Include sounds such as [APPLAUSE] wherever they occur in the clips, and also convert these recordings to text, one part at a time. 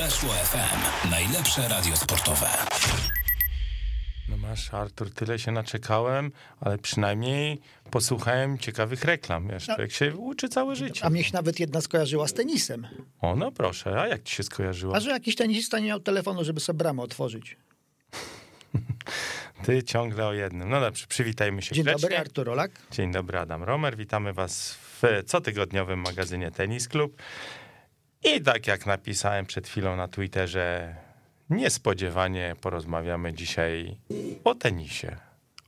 Weszło FM. Najlepsze radio sportowe. No masz, Artur, tyle się naczekałem, ale przynajmniej posłuchałem ciekawych reklam. Wiesz, No. człowiek się uczy całe życie. A mnie się nawet jedna skojarzyła z tenisem. O, no proszę, a jak ci się skojarzyło? A że jakiś tenisista nie miał telefonu, żeby sobie bramę otworzyć. [LAUGHS] Ty ciągle o jednym. No dobrze, przywitajmy się Dzień grzecznie. dobry, Artur Olak. Dzień dobry, Adam Romer. Witamy was w cotygodniowym magazynie Tenis Club. I tak jak napisałem przed chwilą na Twitterze, niespodziewanie porozmawiamy dzisiaj o tenisie.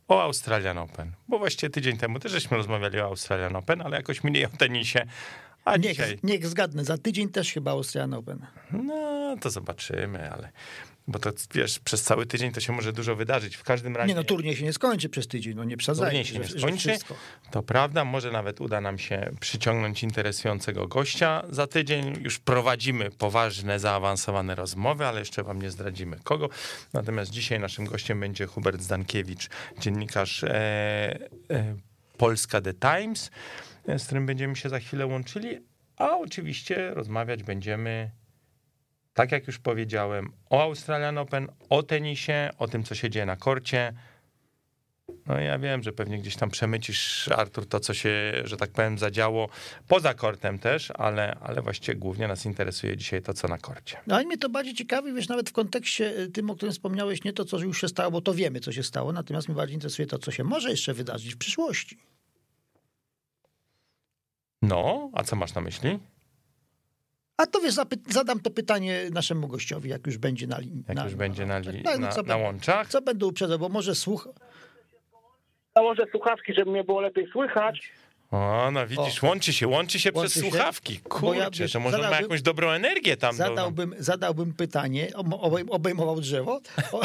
O Australian Open. Bo właściwie tydzień temu też żeśmy rozmawiali o Australian Open, ale jakoś mniej o tenisie. A dzisiaj... Niech, niech zgadnę, za tydzień też chyba Austrian Open. No, to zobaczymy, ale... Bo to, wiesz, przez cały tydzień to się może dużo wydarzyć. W każdym razie... Nie no, turniej się nie skończy przez tydzień, no nie przesadzajmy. Turniej się nie skończy. wszystko. To prawda, może nawet uda nam się przyciągnąć interesującego gościa. Za tydzień już prowadzimy poważne, zaawansowane rozmowy, ale jeszcze wam nie zdradzimy kogo. Natomiast dzisiaj naszym gościem będzie Hubert Zdankiewicz, dziennikarz e, e, Polska The Times, e, z którym będziemy się za chwilę łączyli. A oczywiście rozmawiać będziemy tak jak już powiedziałem, o Australian Open, o tenisie, o tym, co się dzieje na korcie. No ja wiem, że pewnie gdzieś tam przemycisz, Artur, to, co się, że tak powiem, zadziało poza kortem też, ale, ale właściwie głównie nas interesuje dzisiaj to, co na korcie. No ale mnie to bardziej ciekawi, wiesz, nawet w kontekście y, tym, o którym wspomniałeś, nie to, co już się stało, bo to wiemy, co się stało, natomiast mnie bardziej interesuje to, co się może jeszcze wydarzyć w przyszłości. No, a co masz na myśli? A to wiesz, zapy- zadam to pytanie naszemu gościowi, jak już będzie na linii. Jak już będzie na, li, tak, no na, co na będę- łączach? Co będę uprzedzał, bo może słuch... Założę słuchawki, żeby mnie było lepiej słychać. O, no widzisz, łączy się, łączy się Łączy przez się? słuchawki. Bo ja, Kurczę, wiesz, to może on ma jakąś dobrą energię tam. do- Zadałbym, zadałbym pytanie, obej- obejmował drzewo, o,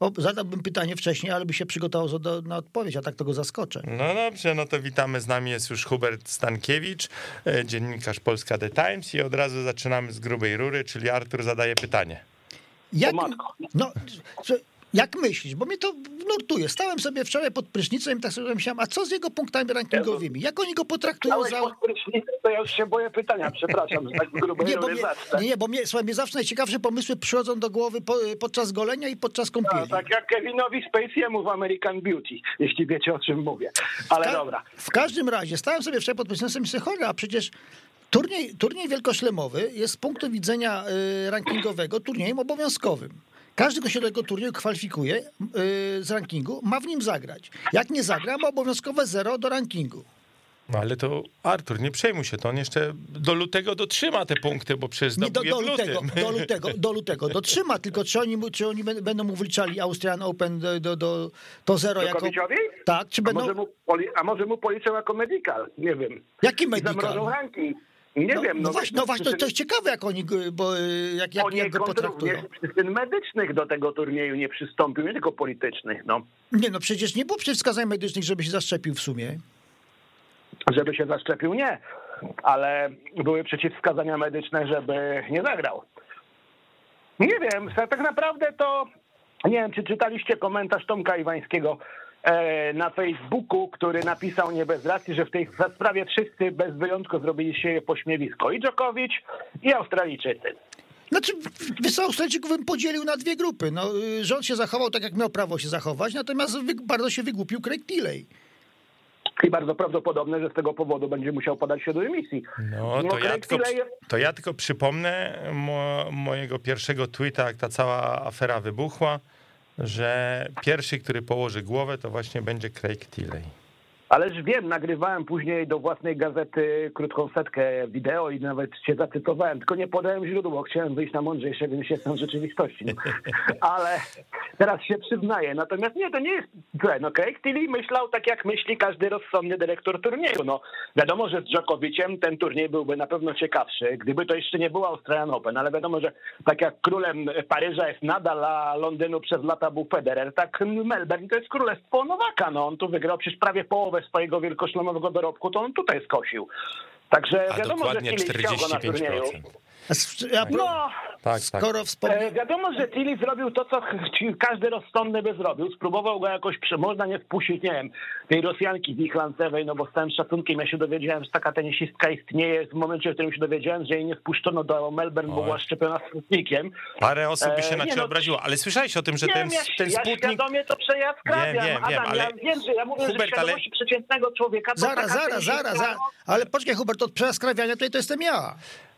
[LAUGHS] o, zadałbym pytanie wcześniej, ale by się przygotował do, na odpowiedź, a tak to go zaskoczę. No dobrze, no to witamy. Z nami jest już Hubert Stankiewicz, e, dziennikarz Polska The Times i od razu zaczynamy z grubej rury, czyli Artur zadaje pytanie. Jak, no, jak myślisz? Bo mnie to nurtuje. Stałem sobie wczoraj pod prysznicem i tak sobie myślałem, a co z jego punktami rankingowymi? Jak oni go potraktują Dałeś za... pod prysznicem, to ja już się boję pytania, przepraszam, że tak w grubej Nie, bo mnie, nie, nie, bo mnie, słuchaj, mnie zawsze najciekawsze pomysły przychodzą do głowy po, podczas golenia i podczas kąpieli. tak jak Kevinowi Spacey'emu w American Beauty, jeśli wiecie o czym mówię. Ale Ka- dobra. W każdym razie, stałem sobie wczoraj pod prysznicem i sobie, cholera, a przecież turniej, turniej wielkoszlemowy jest z punktu widzenia y, rankingowego turniejem obowiązkowym. Każdy, kto się do tego turnieju kwalifikuje y, z rankingu, ma w nim zagrać. Jak nie zagra, ma obowiązkowe zero do rankingu. No ale to Artur, nie przejmuj się, to on jeszcze do lutego dotrzyma te punkty, bo przecież Nie do, do, lutego, do, lutego, do lutego dotrzyma, tylko czy oni, czy oni bę- będą mu wliczali Austrian Open do, do, do to zero jako... Djokoviciowi? Tak, czy A będą... może, mu poli- a może mu policzą jako medical? Nie wiem. Jaki I zamrożą medical? ranking. Nie No, wiem. no, właśnie, no właśnie, to, to jest ciekawe, jak oni, bo y, jak, jak, jak go potraktują. również przyczyn medycznych do tego turnieju nie przystąpił, nie tylko politycznych, no. Nie, no przecież nie było przeciwwskazań medycznych, żeby się zaszczepił w sumie. Żeby się zaszczepił, nie. Ale były przeciwwskazania medyczne, żeby nie zagrał. Nie wiem, tak naprawdę to nie wiem, czy czytaliście komentarz Tomka Iwańskiego na Facebooku, który napisał nie bez racji, że w tej sprawie wszyscy bez wyjątku zrobili się pośmiewisko. I Dżokowicz, i Australijczycy. Znaczy, wysłał Australijczyków bym podzielił na dwie grupy. No, y, rząd się zachował tak, jak miał prawo się zachować, natomiast bardzo się wygłupił Craig Tilley. I bardzo prawdopodobne, że z tego powodu będzie musiał podać się do emisji. No to ja, Craig tylko, Tilley- to ja tylko przypomnę mo, mojego pierwszego tweeta, jak ta cała afera wybuchła, że pierwszy, który położy głowę, to właśnie będzie Craig Tilley. Ależ wiem, nagrywałem później do własnej gazety krótką setkę wideo i nawet się zacytowałem, tylko nie podałem źródło, chciałem wyjść na mądrzejszego niż jestem w rzeczywistości. No. [LAUGHS] Ale teraz się przyznaję. Natomiast nie, to nie jest... Słuchaj, no Craig Tilly myślał tak, jak myśli każdy rozsądny dyrektor turnieju. No wiadomo, że z Dżokowiciem ten turniej byłby na pewno ciekawszy, gdyby to jeszcze nie było Australian Open, ale wiadomo, że tak jak królem Paryża jest nadal, a Londynu przez lata był Federer, tak Melbourne to jest królestwo Nowaka. No on tu wygrał przecież prawie połowę swojego wielkoszlemowego dorobku, to on tutaj skosił. Także A wiadomo, dokładnie że Tilly chciał go na turnieju. 45%. A pro- No, tak. Skoro wspomniał... E, wiadomo, że Tilly zrobił to, co każdy rozsądny by zrobił. Spróbował go jakoś, prze... można nie wpuścić, nie wiem, tej Rosjanki wichlancewej, no bo z całym szacunkiem ja się dowiedziałem, że taka tenisistka istnieje w momencie, w którym się dowiedziałem, że jej nie wpuszczono do Melbourne, bo Oj. była szczepiona sputnikiem. Parę osób by się E, na nie ciebie no, obraziło, ale słyszałeś o tym, że Nie ten, ja, ten ja Sputnik... świadomie to przejaskrawiam, Wiem, wiem, wiem, Adam, ale- ja wiem, że ja mówię, Hubert, że ale- świadomości przeciętnego człowieka to Zaraz, zaraz, zaraz, zaraz. Ale poczekaj, Hubert, od przeskrawiania tutaj to jestem ja.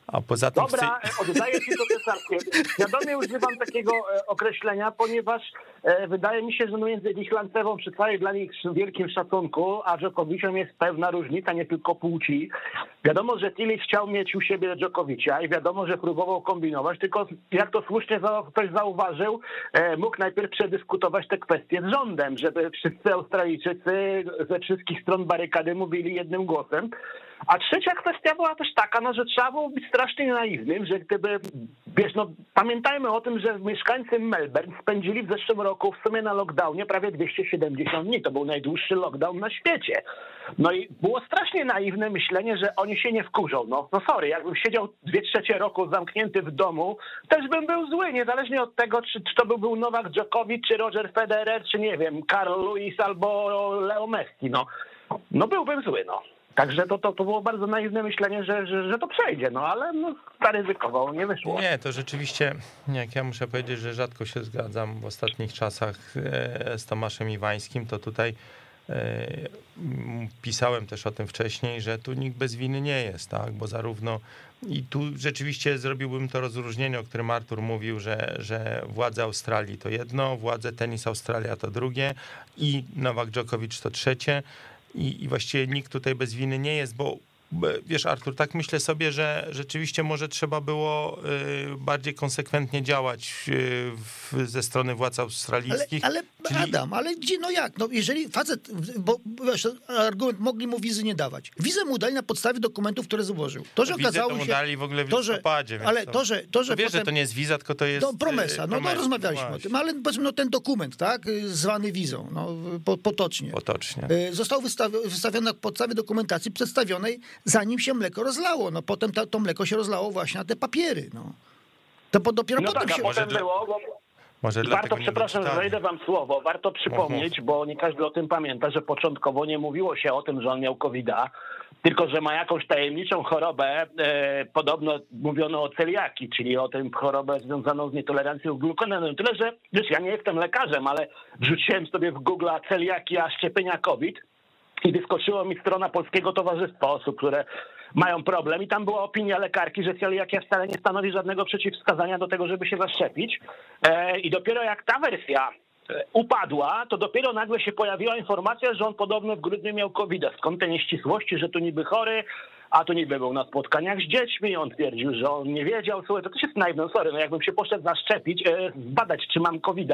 A poza tym Dobra, chcę... oddaję ci to cesarstwie. Świadomie używam takiego e, określenia, ponieważ e, wydaje mi się, że między Wichlancewą przy całej dla nich wielkim szacunku, a Dżokowiciem jest pewna różnica, nie tylko płci. Wiadomo, że Tillich chciał mieć u siebie Dżokowicza i wiadomo, że próbował kombinować, tylko jak to słusznie ktoś zauważył, e, mógł najpierw przedyskutować te kwestie z rządem, żeby wszyscy Australijczycy ze wszystkich stron barykady mówili jednym głosem. A trzecia kwestia była też taka, no, że trzeba było być strasznie naiwnym, że gdyby, wiesz, no pamiętajmy o tym, że mieszkańcy Melbourne spędzili w zeszłym roku w sumie na lockdownie prawie 270 dni. To był najdłuższy lockdown na świecie. No i było strasznie naiwne myślenie, że oni się nie wkurzą. No, no sorry, jakbym siedział dwie trzecie roku zamknięty w domu, też bym był zły, niezależnie od tego, czy, czy to by był Nowak Djokovic, czy Roger Federer, czy nie wiem, Carl Lewis albo Leo Messi, no. No byłbym zły, no. Także to, to, to było bardzo naiwne myślenie, że, że, że to przejdzie, no ale no, zaryzykował, nie wyszło. Nie, to rzeczywiście, jak ja muszę powiedzieć, że rzadko się zgadzam w ostatnich czasach e, z Tomaszem Iwańskim, to tutaj pisałem też o tym wcześniej, że tu nikt bez winy nie jest, tak, bo zarówno i tu rzeczywiście zrobiłbym to rozróżnienie, o którym Artur mówił, że, że władze Australii to jedno, władze tenis Australia to drugie i Nowak Djokovic to trzecie. I, i właściwie nikt tutaj bez winy nie jest, bo wiesz Artur, tak myślę sobie, że rzeczywiście może trzeba było y, bardziej konsekwentnie działać y, w, ze strony władz Ale, australijskich. ale czyli- Adam, ale gdzie, no jak? No jeżeli facet, bo wiesz, argument mogli mu wizy nie dawać. Wizę mu dali na podstawie dokumentów, które złożył. To, że Wizę okazało to mu się... dali w ogóle w to, że, ale to- to, że, to, że Wiesz, potem, że to nie jest wiza, tylko to jest... To promesa, y, no, no promesa, rozmawialiśmy o właśnie. tym, ale powiedzmy, no ten dokument, tak, zwany wizą, no, po, potocznie. Potocznie. Został wystawi- wystawiony na podstawie dokumentacji przedstawionej, zanim się mleko rozlało. No potem ta, to mleko się rozlało właśnie na te papiery. No. To po, dopiero No potem tak, a się... potem dla- było, bo Może warto, przepraszam, że wejdę wam słowo, warto przypomnieć, bo nie każdy o tym pamięta, że początkowo nie mówiło się o tym, że on miał covid tylko że ma jakąś tajemniczą chorobę, e, podobno mówiono o celiaki, czyli o tym chorobę związaną z nietolerancją glukony. No tyle, że wiesz, ja nie jestem lekarzem, ale wrzuciłem sobie w Google celiakia szczepienia COVID i wyskoczyła mi strona Polskiego Towarzystwa Osób, które mają problem i tam była opinia lekarki, że celiakia wcale nie stanowi żadnego przeciwwskazania do tego, żeby się zaszczepić. E, I dopiero jak ta wersja e, upadła, to dopiero nagle się pojawiła informacja, że on podobno w grudniu miał covid Skąd te nieścisłości, że tu niby chory, a tu niby był na spotkaniach z dziećmi, on twierdził, że on nie wiedział. Słuchaj, to też jest naiwne, sorry, no jakbym się poszedł zaszczepić, e, zbadać, czy mam covid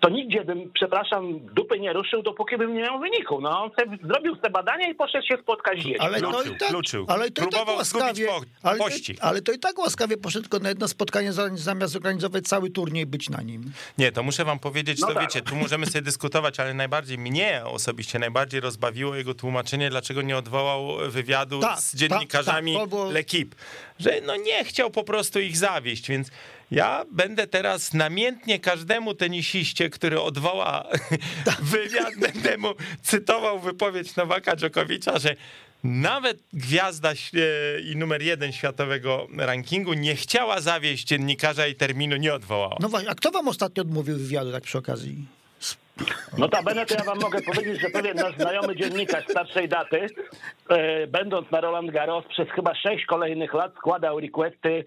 to nigdzie bym, przepraszam, dupy nie ruszył, dopóki bym nie miał wyniku. No, on se, zrobił te badania i poszedł się spotkać z dziećmi. Ale Kluczył, i tak, kluczył. ale to i tak Próbował łaskawie, po- ale, pościg. ale to i tak łaskawie poszedł tylko na jedno spotkanie, za- zamiast organizować cały turniej, być na nim. Nie, to muszę wam powiedzieć, No to tak. wiecie, tu możemy sobie dyskutować, ale najbardziej mnie osobiście najbardziej rozbawiło jego tłumaczenie, dlaczego nie odwołał wywiadu Tak, z dziennikarzami tak, to było- L'Equipe. Że no nie chciał po prostu ich zawieść, więc ja będę teraz namiętnie każdemu tenisiście, który odwoła [LAUGHS] wywiad, będę mu cytował wypowiedź Nowaka Dżokowicza, że nawet gwiazda i numer jeden światowego rankingu nie chciała zawieść dziennikarza i terminu nie odwołała. No właśnie, a kto wam ostatnio odmówił wywiadu tak przy okazji? Notabene to ja wam mogę powiedzieć, że pewien nasz znajomy dziennikarz starszej daty, e, będąc na Roland Garros przez chyba sześć kolejnych lat składał requesty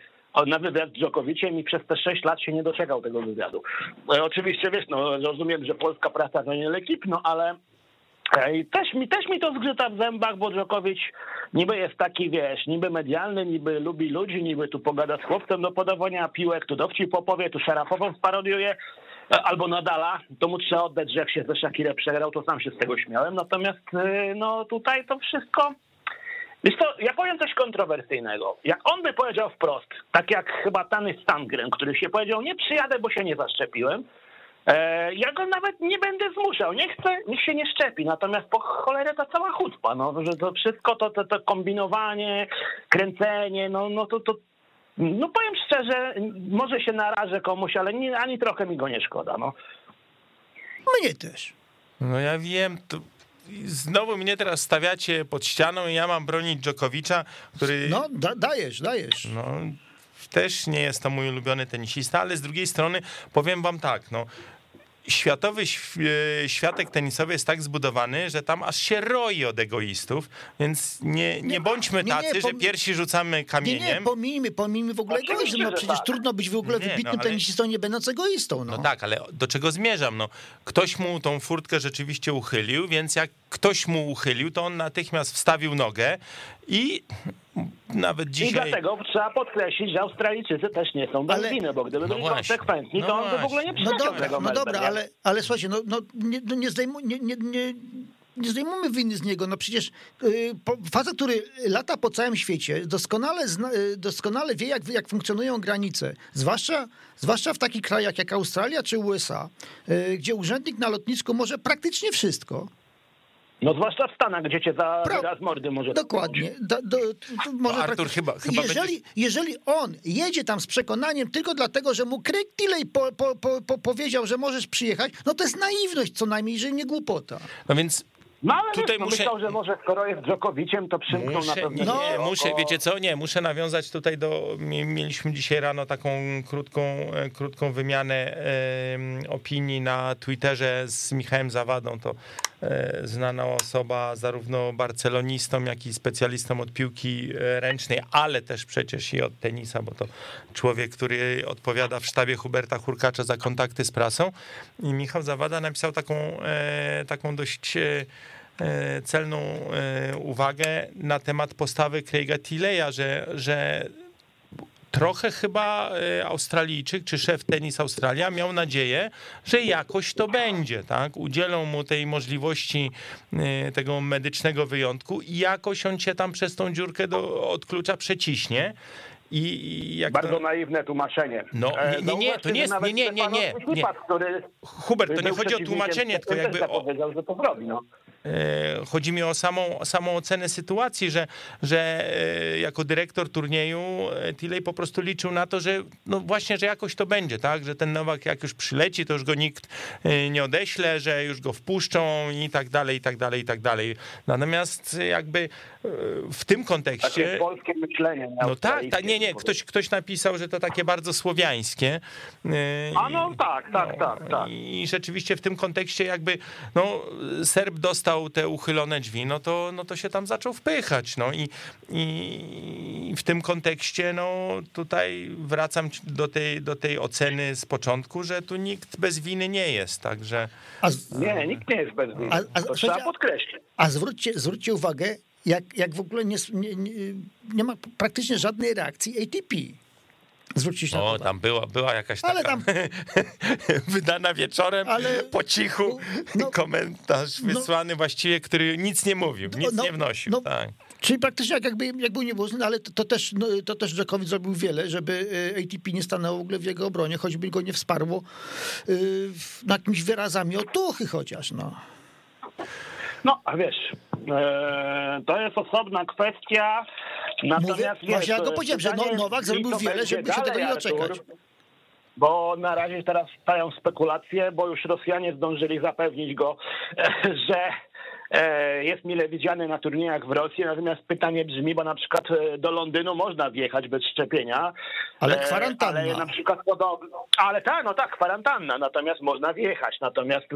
na wywiad z Dżokowiciem i przez te sześć lat się nie doczekał tego wywiadu. E, oczywiście, wiesz, no rozumiem, że polska praca to nie lekip, no ale Ej, też, mi, też mi to zgrzyta w zębach, bo Dżokowicz niby jest taki, wiesz, niby medialny, niby lubi ludzi, niby tu pogada z chłopcem do podawania piłek, tu dowcip opowie, tu Szarapową sparodiuje, e, albo Nadala, to mu trzeba oddać, że jak się ze Shakirem przegrał, to sam się z tego śmiałem, natomiast no tutaj to wszystko... Wiesz co, ja powiem coś kontrowersyjnego. Jak on by powiedział wprost, tak jak chyba Tany Stangren, który się powiedział, nie przyjadę, bo się nie zaszczepiłem, E, Ja go nawet nie będę zmuszał. Nie chcę, niech się nie szczepi. Natomiast po cholerę ta cała chucpa, no, że to wszystko to, to, to kombinowanie, kręcenie, no, no to, to No powiem szczerze, może się narażę komuś, ale nie, ani trochę mi go nie szkoda. No. Mnie też. No ja wiem, to znowu mnie teraz stawiacie pod ścianą i ja mam bronić Dżokowicza, który... No, da, dajesz, dajesz. No, też nie jest to mój ulubiony tenisista, ale z drugiej strony powiem wam tak, no światowy e, światek tenisowy jest tak zbudowany, że tam aż się roi od egoistów, więc nie, nie, bądźmy tacy, nie, nie, że pierwsi rzucamy kamieniem. Nie, nie, pomijmy, pomijmy w ogóle egoizm, no przecież tak. trudno być w ogóle nie, wybitnym no, ale... tenisistą nie będąc egoistą. No. no tak, ale do czego zmierzam? No, ktoś mu tą furtkę rzeczywiście uchylił, więc jak ktoś mu uchylił, to on natychmiast wstawił nogę i nawet dzisiaj... I dlatego trzeba podkreślić, że Australijczycy też nie są bez ale... winy, bo gdyby no byli konsekwentni, no to on by w ogóle nie No dobra, no dobra, ale, ale słuchajcie, no, no nie, no nie, zdejmu, nie, nie, nie nie zdejmujmy winy z niego. No przecież yy, facet, który lata po całym świecie, doskonale, zna, y, doskonale wie, jak, jak funkcjonują granice. Zwłaszcza, zwłaszcza w takich krajach jak Australia czy USA, yy, gdzie urzędnik na lotnisku może praktycznie wszystko. No zwłaszcza w Stanach, gdzie cię za Pro... wyraz mordy może... Dokładnie. Do, do, może no, Artur, chyba, chyba jeżeli, będzie... jeżeli on jedzie tam z przekonaniem tylko dlatego, że mu Craig Tilley po, po, po, powiedział, że możesz przyjechać, no to jest naiwność co najmniej, że nie głupota. No więc no ale Tutaj wiesz, no muszę... myślał, że może skoro jest Dżokowiciem, to przymknął muszę, na pewno. Nie, nie, muszę, wiecie co, nie, muszę nawiązać tutaj do, mieliśmy dzisiaj rano taką krótką, e, krótką wymianę e, opinii na Twitterze z Michałem Zawadą, to znana osoba, zarówno barcelonistą, jak i specjalistą od piłki e, ręcznej, ale też przecież i od tenisa, bo to człowiek, który odpowiada w sztabie Huberta Hurkacza za kontakty z prasą. I Michał Zawada napisał taką, e, taką dość E, celną e, uwagę na temat postawy Craiga Tilleya, że, że trochę chyba e, Australijczyk czy szef tenis Australia miał nadzieję, że jakoś to będzie, tak? Udzielą mu tej możliwości tego medycznego wyjątku i jakoś on cię tam przez tą dziurkę do, od klucza przeciśnie. I, jak Bardzo to... naiwne tłumaczenie. No nie, nie, nie to nie jest, nie, nie, nie, nie, nie. Hubert, to nie chodzi o tłumaczenie, tylko jakby o... powiedział, że to zrobi, no. E, chodzi mi o samą, samą ocenę sytuacji, że, że e, jako dyrektor turnieju e, Tilej po prostu liczył na to, że no właśnie, że jakoś to będzie, tak, że ten Nowak jak już przyleci, to już go nikt nie odeśle, że już go wpuszczą i tak dalej, i tak dalej, i tak dalej. Natomiast jakby w tym kontekście... Takie polskie myślenie. No tak, tak, nie, nie, ktoś, ktoś napisał, że to takie bardzo słowiańskie. A no tak, tak, no, tak, tak. I rzeczywiście w tym kontekście jakby, no Serb dostał dostał te uchylone drzwi, no to, no to się tam zaczął wpychać. No i, i w tym kontekście, no tutaj wracam do tej, do tej oceny z początku, że tu nikt bez winy nie jest, także... A z... Nie, nikt nie jest bez winy, a, a, to trzeba podkreślić. A zwróćcie, zwróćcie uwagę, jak, jak w ogóle nie, nie, nie ma praktycznie żadnej reakcji ATP. Zwróćcie się o, na to. tam była, była jakaś taka ale tam... [LAUGHS] wydana wieczorem ale... po cichu no, komentarz no, wysłany właściwie, który nic nie mówił, no, nic no, nie wnosił. No, tak. Czyli praktycznie jak jakby, jakby nie było, ale to, to też, no, to też Dżokowicz zrobił wiele, żeby e, ATP nie stanęło w ogóle w jego obronie, choćby go nie wsparło yy, na jakimiś wyrazami otuchy chociaż. No, no a wiesz, yy, to jest osobna kwestia Natomiast Mówię, wiesz, ja go powiedziałem, że no, Nowak zrobił wiele, żeby się tego nie doczekać. Bo na razie teraz stają spekulacje, bo już Rosjanie zdążyli zapewnić go, [LAUGHS] że e, jest mile widziany na turniejach w Rosji, natomiast pytanie brzmi, bo na przykład e, do Londynu można wjechać bez szczepienia. Ale e, kwarantanna. Ale na przykład podobno, ale tak, no tak, kwarantanna, natomiast można wjechać. Natomiast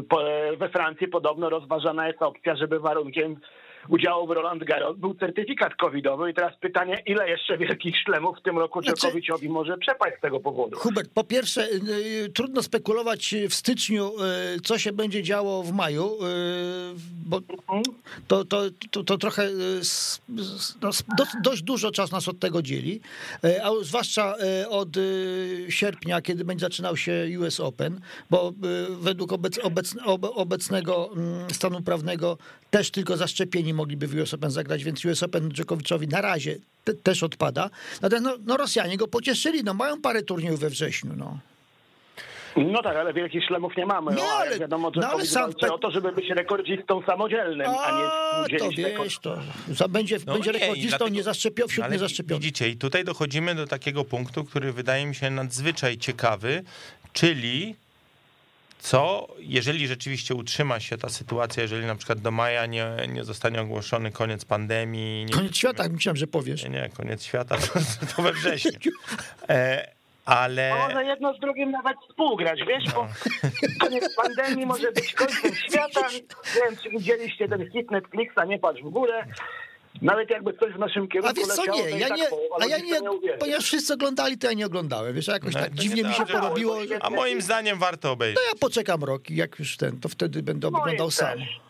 we Francji podobno rozważana jest opcja, żeby warunkiem udziału w Roland Garros był certyfikat covidowy i teraz pytanie, ile jeszcze wielkich szlemów w tym roku znaczy, Dżokowiciowi może przepaść z tego powodu? Hubert, po pierwsze, y, y, trudno spekulować w styczniu, y, co się będzie działo w maju, bo mhm. to, to, to, to trochę no, dość dużo czasu nas od tego dzieli, a zwłaszcza od sierpnia, kiedy będzie zaczynał się US Open, bo według obec, obecnego mm, stanu prawnego też tylko zaszczepieni mogliby w US Open zagrać, więc US Open Dżokowiczowi na razie te, też odpada. Natomiast no, no, Rosjanie go pocieszyli, no mają parę turniejów we wrześniu, no. No tak, ale wielkich szlemów nie mamy. Nie, no, ale- ale wiadomo, że no, ale sam o to, żeby być rekordzistą samodzielnym, a, nie A, to współdzielić rekord. wiesz, to za- będzie, No będzie nie, rekordzistą dlatego- niezaszczepio, wśród Ale niezaszczepionych. Widzicie, i tutaj dochodzimy do takiego punktu, który wydaje mi się nadzwyczaj ciekawy, czyli co, jeżeli rzeczywiście utrzyma się ta sytuacja, jeżeli na przykład do maja nie, nie zostanie ogłoszony koniec pandemii. Nie, Koniec świata, myślałem, że powiesz. Nie, nie, koniec świata [LAUGHS] to, to we wrześniu. [LAUGHS] E, ale... A może jedno z drugim nawet współgrać, wiesz, bo [LAUGHS] koniec pandemii może być końcem świata. Nie wiem, czy widzieliście ten hit Netflixa, nie patrz w górę. Nawet jakby coś w naszym kierunku A wiesz co, leciało, nie, ja tak nie, połowa a ja nie, nie ponieważ wszyscy oglądali, to ja nie oglądałem, wiesz, jakoś No, tak dziwnie mi się ale porobiło. A moim zdaniem warto obejrzeć. No ja poczekam rok i jak już ten, to wtedy będę oglądał sam. też.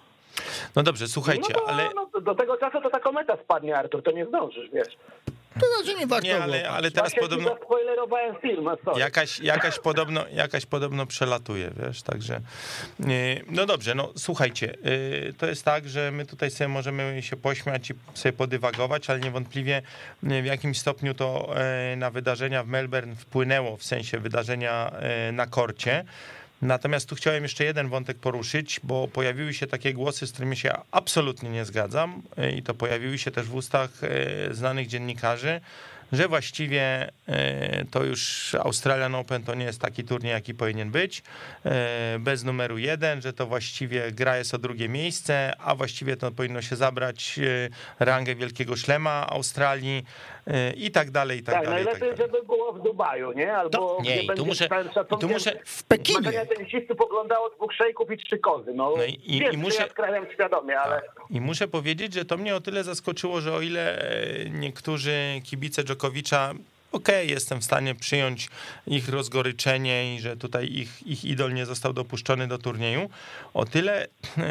No dobrze, słuchajcie, no to, ale... no, do tego czasu to ta kometa spadnie, Artur, to nie zdążysz, wiesz. To znaczy nie warto Nie, ale, ale teraz Właśnie podobno... zaspoilerowałem film, a co? Jakaś, jakaś, podobno, jakaś podobno przelatuje, wiesz, także. yy, No dobrze, no słuchajcie, yy, to jest tak, że my tutaj sobie możemy się pośmiać i sobie podywagować, ale niewątpliwie yy, w jakimś stopniu to na wydarzenia w Melbourne wpłynęło, w sensie wydarzenia na korcie. Natomiast tu chciałem jeszcze jeden wątek poruszyć, bo pojawiły się takie głosy, z którymi się absolutnie nie zgadzam. Yy, i to pojawiły się też w ustach yy, znanych dziennikarzy, że właściwie e, to już Australian Open to nie jest taki turniej, jaki powinien być, e, bez numeru jeden, że to właściwie gra jest o drugie miejsce, a właściwie to powinno się zabrać e, rangę wielkiego szlema Australii. e, i tak dalej, i tak, Tak, dalej. i tak najlepiej, dalej. żeby było w Dubaju, nie? Albo Nie, gdzie i tu będzie muszę- i tu muszę- w Pekinie. tenisistów poglądało dwóch szejków i trzy kozy. No, No i- i- i muszę- ja z krajem świadomie, ale... I muszę powiedzieć, że to mnie o tyle zaskoczyło, że o ile e, niektórzy kibice Dżokowicza, okej, jestem w stanie przyjąć ich rozgoryczenie i że tutaj ich, ich idol nie został dopuszczony do turnieju, o tyle e,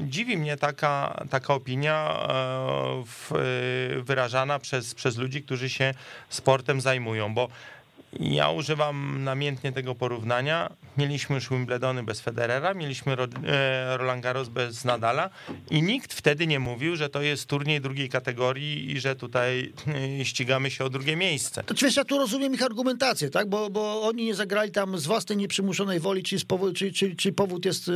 dziwi mnie taka, taka opinia e, w, e, wyrażana przez, przez ludzi, którzy się sportem zajmują, bo ja używam namiętnie tego porównania. Mieliśmy już Wimbledony bez Federera, mieliśmy e, Roland Garros bez Nadala i nikt wtedy nie mówił, że to jest turniej drugiej kategorii i że tutaj e, ścigamy się o drugie miejsce. To wiesz, ja tu rozumiem ich argumentację, tak? Bo, bo oni nie zagrali tam z własnej nieprzymuszonej woli, czyli, z powo- czyli, czyli, czyli powód jest y,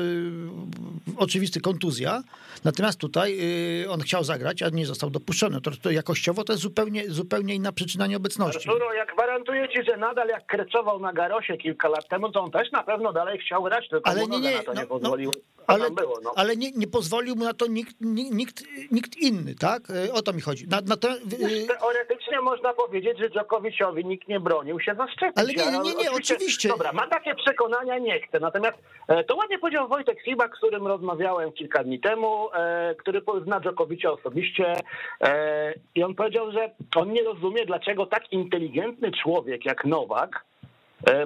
oczywisty kontuzja. Natomiast tutaj y, on chciał zagrać, a nie został dopuszczony. To, to jakościowo to jest zupełnie, zupełnie inna przyczyna nieobecności. Arturo, ja gwarantuję ci, że nadal jak kreczował na Garosie kilka lat temu, to on też na pewno dalej chciał grać, tylko Ale nie, nie, na to no, nie no, pozwolił. Co ale, było, no. ale nie, nie pozwolił mu na to nikt, nikt, nikt, inny, tak? Y, O to mi chodzi. Na, na to, y, Teoretycznie można powiedzieć, że Dżokowiciowi nikt nie bronił się zaszczepić. Ale nie, nie, nie, nie, oczywiście. Dobra, ma takie przekonania, nie chce. Natomiast e, to ładnie powiedział Wojtek z którym rozmawiałem kilka dni temu, e, który zna Dżokowicza osobiście e, i on powiedział, że on nie rozumie, dlaczego tak inteligentny człowiek jak Nowak,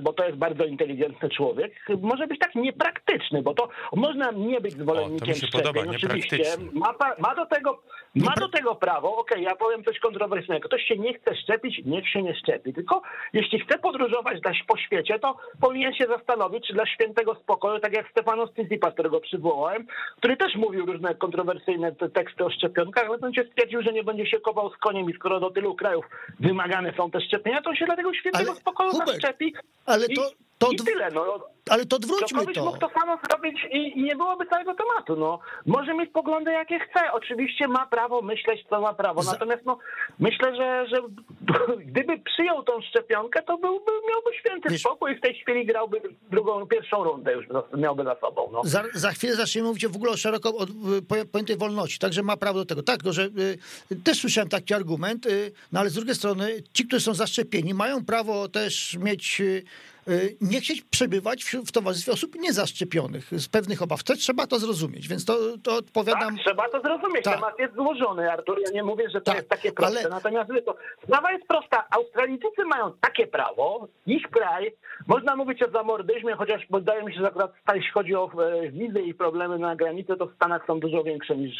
bo to jest bardzo inteligentny człowiek, może być tak niepraktyczny, bo to można nie być zwolennikiem mi się podoba, szczepień, oczywiście. Ma, ma do tego ma do tego prawo, okej, ja powiem coś kontrowersyjnego. Ktoś się nie chce szczepić, niech się nie szczepi. Tylko jeśli chce podróżować po świecie, to powinien się zastanowić, czy dla świętego spokoju, tak jak Stefanos Tsitsipas, którego przywołałem, który też mówił różne kontrowersyjne te teksty o szczepionkach, ale on się stwierdził, że nie będzie się kopał z koniem i skoro do tylu krajów wymagane są te szczepienia, to on się dla tego świętego Ale, spokoju Hubert, zaszczepi. Ale to- to i tyle, no. ale to odwróćmy to. mógł to samo zrobić i, i nie byłoby całego tematu. No. Może mieć poglądy jakie chce. Oczywiście ma prawo myśleć, co ma prawo. Natomiast no, myślę, że, że [LAUGHS] gdyby przyjął tą szczepionkę, to byłby, miałby święty Wiesz- spokój i w tej chwili grałby drugą, pierwszą rundę już miałby za sobą. No. Za, za chwilę zaczniemy mówić w ogóle o szeroko poja- pojętej wolności, także ma prawo do tego. Tak, tylko że y, też słyszałem taki argument, y, no ale z drugiej strony ci, którzy są zaszczepieni, mają prawo też mieć, y, nie chcieć przebywać w, w towarzystwie osób niezaszczepionych z pewnych obaw. To trzeba to zrozumieć, więc to, to odpowiadam. Tak, trzeba to zrozumieć. Tak. Temat jest złożony, Artur. Ja nie mówię, że to Tak, jest takie proste. ale- Natomiast to, sprawa jest prosta. Australijczycy mają takie prawo, ich kraj, można mówić o zamordyzmie, chociaż wydaje mi się, że akurat jeśli chodzi o e, wizy i problemy na granicy, to w Stanach są dużo większe niż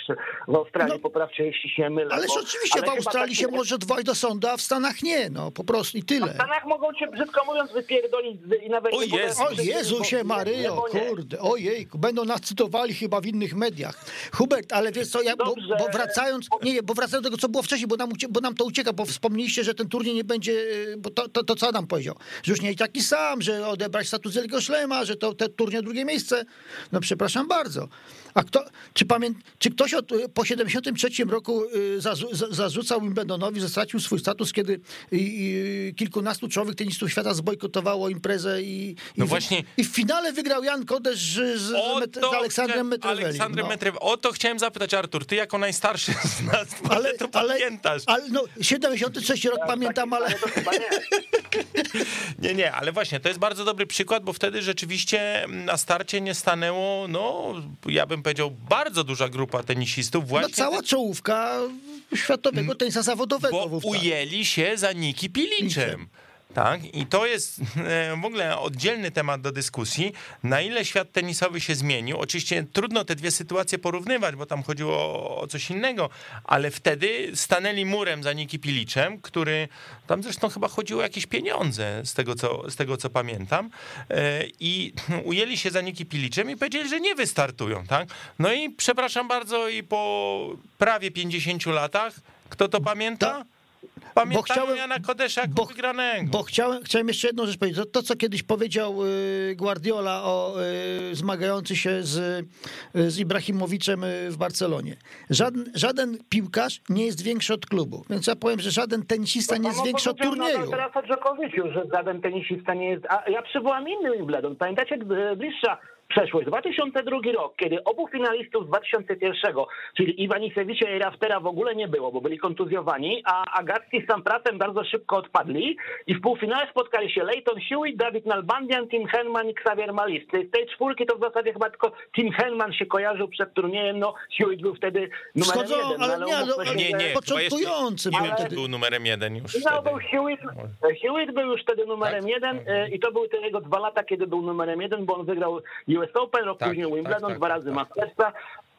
w Australii. No, Poprawcie, jeśli się mylę. Ależ bo- oczywiście ale w chyba Australii się może odwołać do sądu, a w Stanach nie, no po prostu i tyle. W Stanach mogą cię, brzydko mówiąc, wypierdolić i nawet... O Jezu, O Jezusie Maryjo, kurde, ojejku, będą nas cytowali chyba w innych mediach. Hubert, ale wiesz co, ja, bo, bo wracając, nie, nie, bo wracając do tego, co było wcześniej, bo nam, ucie, bo nam to ucieka, bo wspomnieliście, że ten turniej nie będzie, y, bo to, to, to co Adam powiedział, że już nie taki sam, że odebrać status wielkiego szlema, że to te turniej drugie miejsce. No przepraszam bardzo. A kto, czy, pamię, czy ktoś od, y, po 73 roku y, zarzucał Wimbledonowi, że stracił swój status, kiedy kilkunastu czołowych tenistów świata zbojkotowało imprezę i, i, No w- właśnie- i w finale wygrał Jan Kodesz z, z, z, to z Aleksandrem chcia- Metreweli. Aleksandrem no. Metrew- O to chciałem zapytać, Artur, ty jako najstarszy z nas, ale to pamiętasz. Ale no, 73 rok pamiętam, ale... To chyba nie. [LAUGHS] Nie, nie, ale właśnie, to jest bardzo dobry przykład, bo wtedy rzeczywiście na starcie nie stanęło, no, ja bym powiedział, bardzo duża grupa tenisistów No, właśnie, cała czołówka światowego tenisa zawodowego bo wówczas. ujęli się za Niki Piliczem. Tak, i to jest e, w ogóle oddzielny temat do dyskusji, na ile świat tenisowy się zmienił. Oczywiście trudno te dwie sytuacje porównywać, bo tam chodziło o- coś innego, ale wtedy stanęli murem za Niki Piliczem, który tam zresztą chyba chodziło o jakieś pieniądze, z tego co, z tego, co pamiętam, e, i ujęli się za Niki Piliczem i powiedzieli, że nie wystartują. Tak? No i przepraszam bardzo, i po prawie 50 latach, kto to pamięta? Ta- Pamiętają chciałem- Jana Kodesza jako bo- wygranego. Bo chciałem, chciałem jeszcze jedną rzecz powiedzieć. To, to co kiedyś powiedział y, Guardiola o y, zmagający się z, y, z Ibrahimowiczem y, w Barcelonie. Żaden, żaden piłkarz nie jest większy od klubu. Więc ja powiem, że żaden tenisista nie jest większy od turnieju. teraz o Dżokowiciu, że żaden tenisista nie jest... A ja przywołam inny Wimbledon. Pamiętacie bliższa przeszłość. 2002 rok, kiedy obu finalistów z 2001, czyli Iwanisewicza i Raftera w ogóle nie było, bo byli kontuzjowani, a Agatski z Sampratem bardzo szybko odpadli i w półfinale spotkali się Leighton Hewitt, Dawid Nalbandian, Tim Henman i Xavier Malis. Z tej czwórki to w zasadzie chyba tylko Tim Henman się kojarzył przed turniejem, no Hewitt był wtedy numerem Wschodzą, jeden. ale no, nie, ale- się, Nie, że- nie, początkujący jeszcze, nie czy był numerem jeden już no, wtedy. był Hewitt, Hewitt był już wtedy numerem Tak, jeden tak. i to były te jego dwa lata, kiedy był numerem jeden, bo on wygrał US Open, rok Tak, później Wimbledon, tak, dwa tak, razy tak. Mastersa.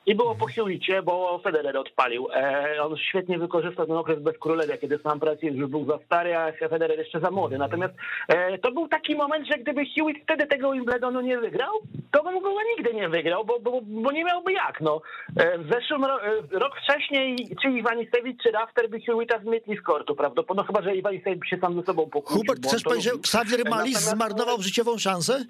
I było po Hewitcie, bo Federer odpalił. E, on świetnie wykorzystał ten okres bez królewia, kiedy sam pracy już był za stary, a Federer jeszcze za młody. Natomiast e, to był taki moment, że gdyby Hewitt wtedy tego Wimbledonu nie wygrał, to bym go nigdy nie wygrał, bo, bo, bo nie miałby jak. No. E, w zeszłym ro, e, rok wcześniej czy Iwanisewicz, czy Rafter by Hewitta zmietli z kortu, prawda? No chyba, że Iwanisewicz się sam ze sobą pokłócił. Hubert, chcesz powiedzieć, że. Xavier Malis natomiast- zmarnował życiową szansę?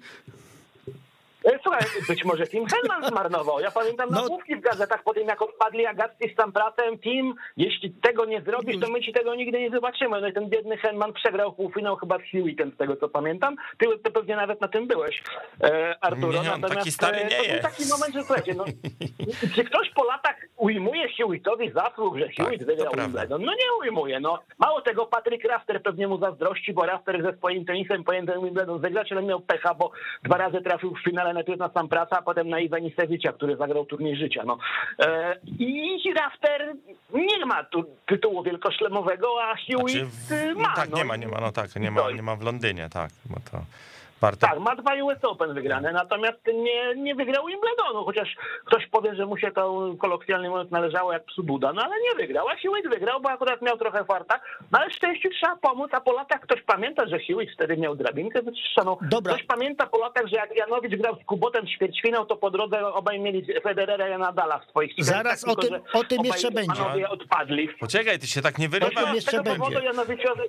E, Słuchaj, być może Tim Henman zmarnował. Ja pamiętam No. nagłówki w gazetach po tym, jak odpadli Agatki z Sampratem. Tim, jeśli tego nie zrobisz, to my ci tego nigdy nie zobaczymy. No i ten biedny Henman przegrał półfinał chyba z Hewittem, z tego co pamiętam. Ty, ty pewnie nawet na tym byłeś, e, Arturo. Nie, on taki stary e, nie to był jest. taki moment, że słuchajcie, no, [LAUGHS] czy ktoś po latach ujmuje Hewittowi zasług, że Hewitt to wygrał. Wimbledon? No nie ujmuje. No. Mało tego, Patryk Rafter pewnie mu zazdrości, bo Rafter ze swoim tenisem ten Wimbledon wygrać, ale miał pecha, bo dwa razy trafił w finale najpierw na sam praca, a potem na Iwanisewicza, który zagrał turniej życia. No. E, I Rafter nie ma tu tytułu wielkoszlemowego, a Hewitt Znaczy, w, y, no ma. tak, no. nie ma, nie ma, no tak, nie ma, nie ma w Londynie, tak, bo to warto. Tak, ma dwa US Open wygrane, natomiast nie, nie wygrał Wimbledonu, chociaż ktoś powie, że mu się to kolokwialnie mówiąc należało jak psu Buda, no ale nie wygrał, a Hewitt wygrał, bo akurat miał trochę farta, no ale szczęściu trzeba pomóc, a po latach ktoś pamięta, że Hewitt wtedy miał drabinkę wytrzyszoną. Dobra. Ktoś pamięta po latach, że jak Janowicz grał z Kubotem ćwierćfinał, to po drodze obaj mieli Federera i Nadala w swoich Zaraz tylko, o tym- o tym jeszcze będzie. odpadli. Poczekaj, ty się tak nie To wyrywa. jeszcze Z tego będzie. powodu Janowiczowi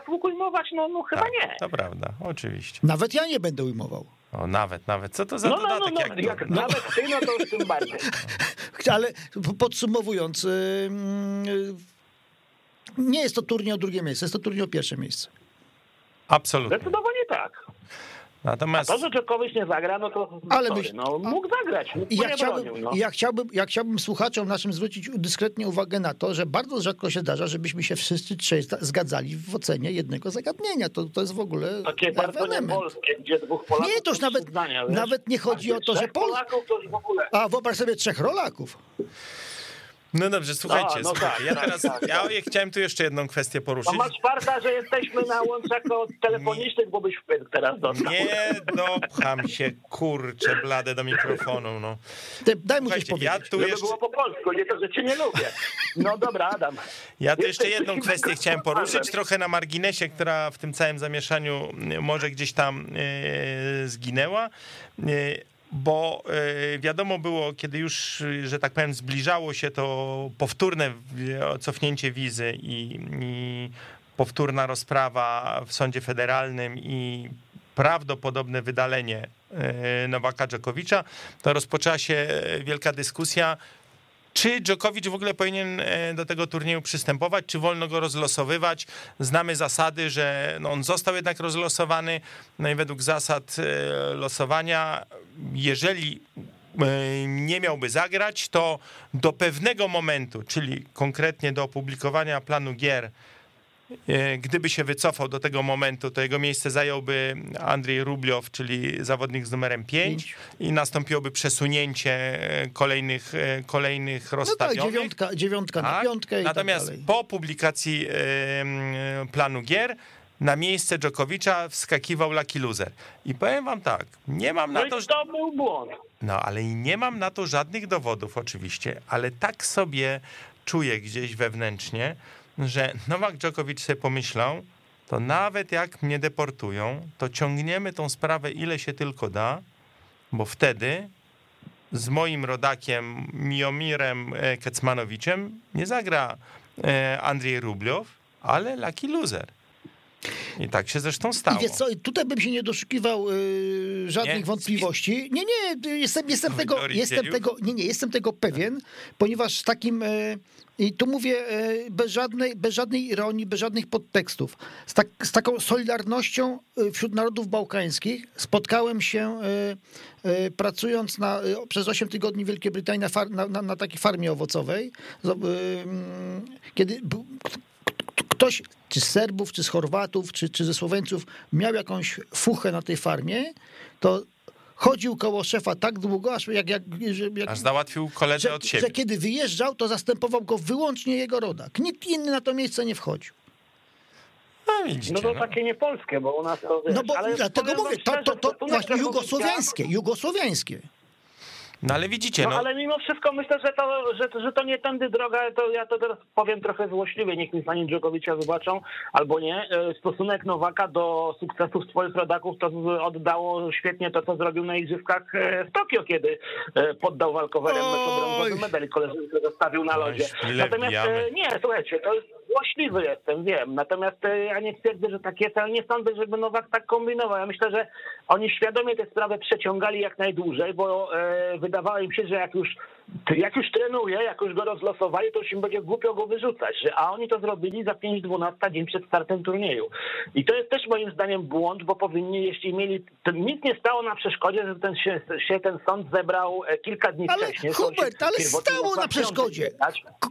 zasług ujmować, no, no chyba Tak, nie. to prawda, oczywiście. Nawet ja nie będę ujmował. O, nawet, nawet. Co to za No, no, no, dodatek? no, jak jak to? nawet ty, no to już tym bardziej. [LAUGHS] Ale podsumowując, y, y, nie jest to turniej o drugie miejsce, jest to turniej o pierwsze miejsce. Absolutnie. Zdecydowanie. Natomiast To, że Dżokowicz nie zagra, no to Ale sorry, myśl- no, mógł zagrać, mógł, ja chciałbym, bronił, no. ja, chciałbym, ja chciałbym słuchaczom naszym zwrócić dyskretnie uwagę na to, że bardzo rzadko się zdarza, żebyśmy się wszyscy trzej zgadzali w ocenie jednego zagadnienia. To, to jest w ogóle Takie bardzo niepolskie, gdzie dwóch Polaków Nie, to już nawet- zdania, nawet nie chodzi A o to, że trzech Pol- Polaków to w ogóle... A wyobraź sobie trzech rolaków. No dobrze, słuchajcie, No, no słuchajcie. tak, ja tak, teraz tak, ja tak. chciałem tu jeszcze jedną kwestię poruszyć. No masz farta, że jesteśmy na łączach no, telefonicznych, bo byś wpyt teraz dostał. Nie dopcham się, kurczę, blade do mikrofonu, no. Ty, daj mu coś Słuchajcie, ja powiedzieć. tu Żeby jeszcze, było po polsku, nie to, że cię nie lubię. No dobra, Adam. ja tu jeszcze jedną kwestię [LAUGHS] chciałem poruszyć, trochę na marginesie, która w tym całym zamieszaniu y, może gdzieś tam y, zginęła. Bo y, wiadomo było, kiedy już, y, że tak powiem, zbliżało się to powtórne y, cofnięcie wizy i, i powtórna rozprawa w sądzie federalnym i prawdopodobne wydalenie Nowaka Dżokowicza, to rozpoczęła się wielka dyskusja, czy Dżokowicz w ogóle powinien e, do tego turnieju przystępować, czy wolno go rozlosowywać? Znamy zasady, że no on został jednak rozlosowany. No i według zasad e, losowania, jeżeli e, nie miałby zagrać, to do pewnego momentu, czyli konkretnie do opublikowania planu gier, gdyby się wycofał do tego momentu, to jego miejsce zająłby Andrzej Rubliow, czyli zawodnik z numerem 5 i nastąpiłoby przesunięcie e, kolejnych, e, kolejnych No tak, rozstawionych. dziewiątka, dziewiątka na Tak. piątkę i Natomiast tak dalej. po publikacji planu gier na miejsce Dżokowicza wskakiwał Lucky Loser. I powiem wam tak, nie mam No na i to, to był błąd. no ale nie mam na to żadnych dowodów oczywiście, ale tak sobie czuję gdzieś wewnętrznie, że Nowak Dżokowicz sobie pomyślał, to nawet jak mnie deportują, to ciągniemy tą sprawę ile się tylko da, bo wtedy z moim rodakiem Miomirem e, Kecmanowiczem nie zagra e, Andrzej Rubliow, ale Lucky Loser. I tak się zresztą stało. I wiesz co, tutaj bym się nie doszukiwał y, żadnych Nie? wątpliwości. Nie, nie, y, jestem, jestem tego, jestem tego, nie, nie, jestem tego pewien, ponieważ takim, y, i tu mówię y, bez żadnej, bez żadnej ironii, bez żadnych podtekstów, z, tak, z taką solidarnością y, wśród narodów bałkańskich spotkałem się y, pracując na, przez 8 tygodni w Wielkiej Brytanii na, far, na, na, na takiej farmie owocowej, mm, kiedy ktoś, czy z Serbów, czy z Chorwatów, czy, czy ze Słoweńców miał jakąś fuchę na tej farmie, to chodził koło szefa tak długo, aż jak, jak, że- jak Aż załatwił koledze że, od że siebie. kiedy wyjeżdżał, to zastępował go wyłącznie jego rodak. Nikt inny na to miejsce nie wchodził. No widzicie, No to no. takie niepolskie, bo u nas to No bo ale dlatego mówię, to, to, to stosunek właśnie jugosłowiańskie, jugosłowiańskie. No ale widzicie, No, no, ale mimo wszystko myślę, że to, że, że to nie tędy droga, to ja to teraz powiem trochę złośliwie, niech mi pani Dżokowicza wybaczą, albo nie. E, Stosunek Nowaka do sukcesów swoich rodaków to oddało świetnie to, co zrobił na Igrzyskach e, w Tokio, kiedy e, poddał walkowerem mecz brązowy medal i koleżankę zostawił na lodzie. Natomiast nie, słuchajcie, to jest złośliwy jestem, wiem. Natomiast ja nie twierdzę, że tak jest, ale nie sądzę, żeby Nowak tak kombinował. Ja myślę, że oni świadomie tę sprawę przeciągali jak najdłużej, bo e, wydawało im się, że jak już, jak już trenuje, jak już go rozlosowali, to już im będzie głupio go wyrzucać. Że, a oni to zrobili za 5-12 dzień przed startem turnieju. I to jest też moim zdaniem błąd, bo powinni, jeśli mieli, to nic nie stało na przeszkodzie, że ten się, się ten sąd zebrał e, kilka dni Ale wcześniej. Hubert, ale stało na przeszkodzie.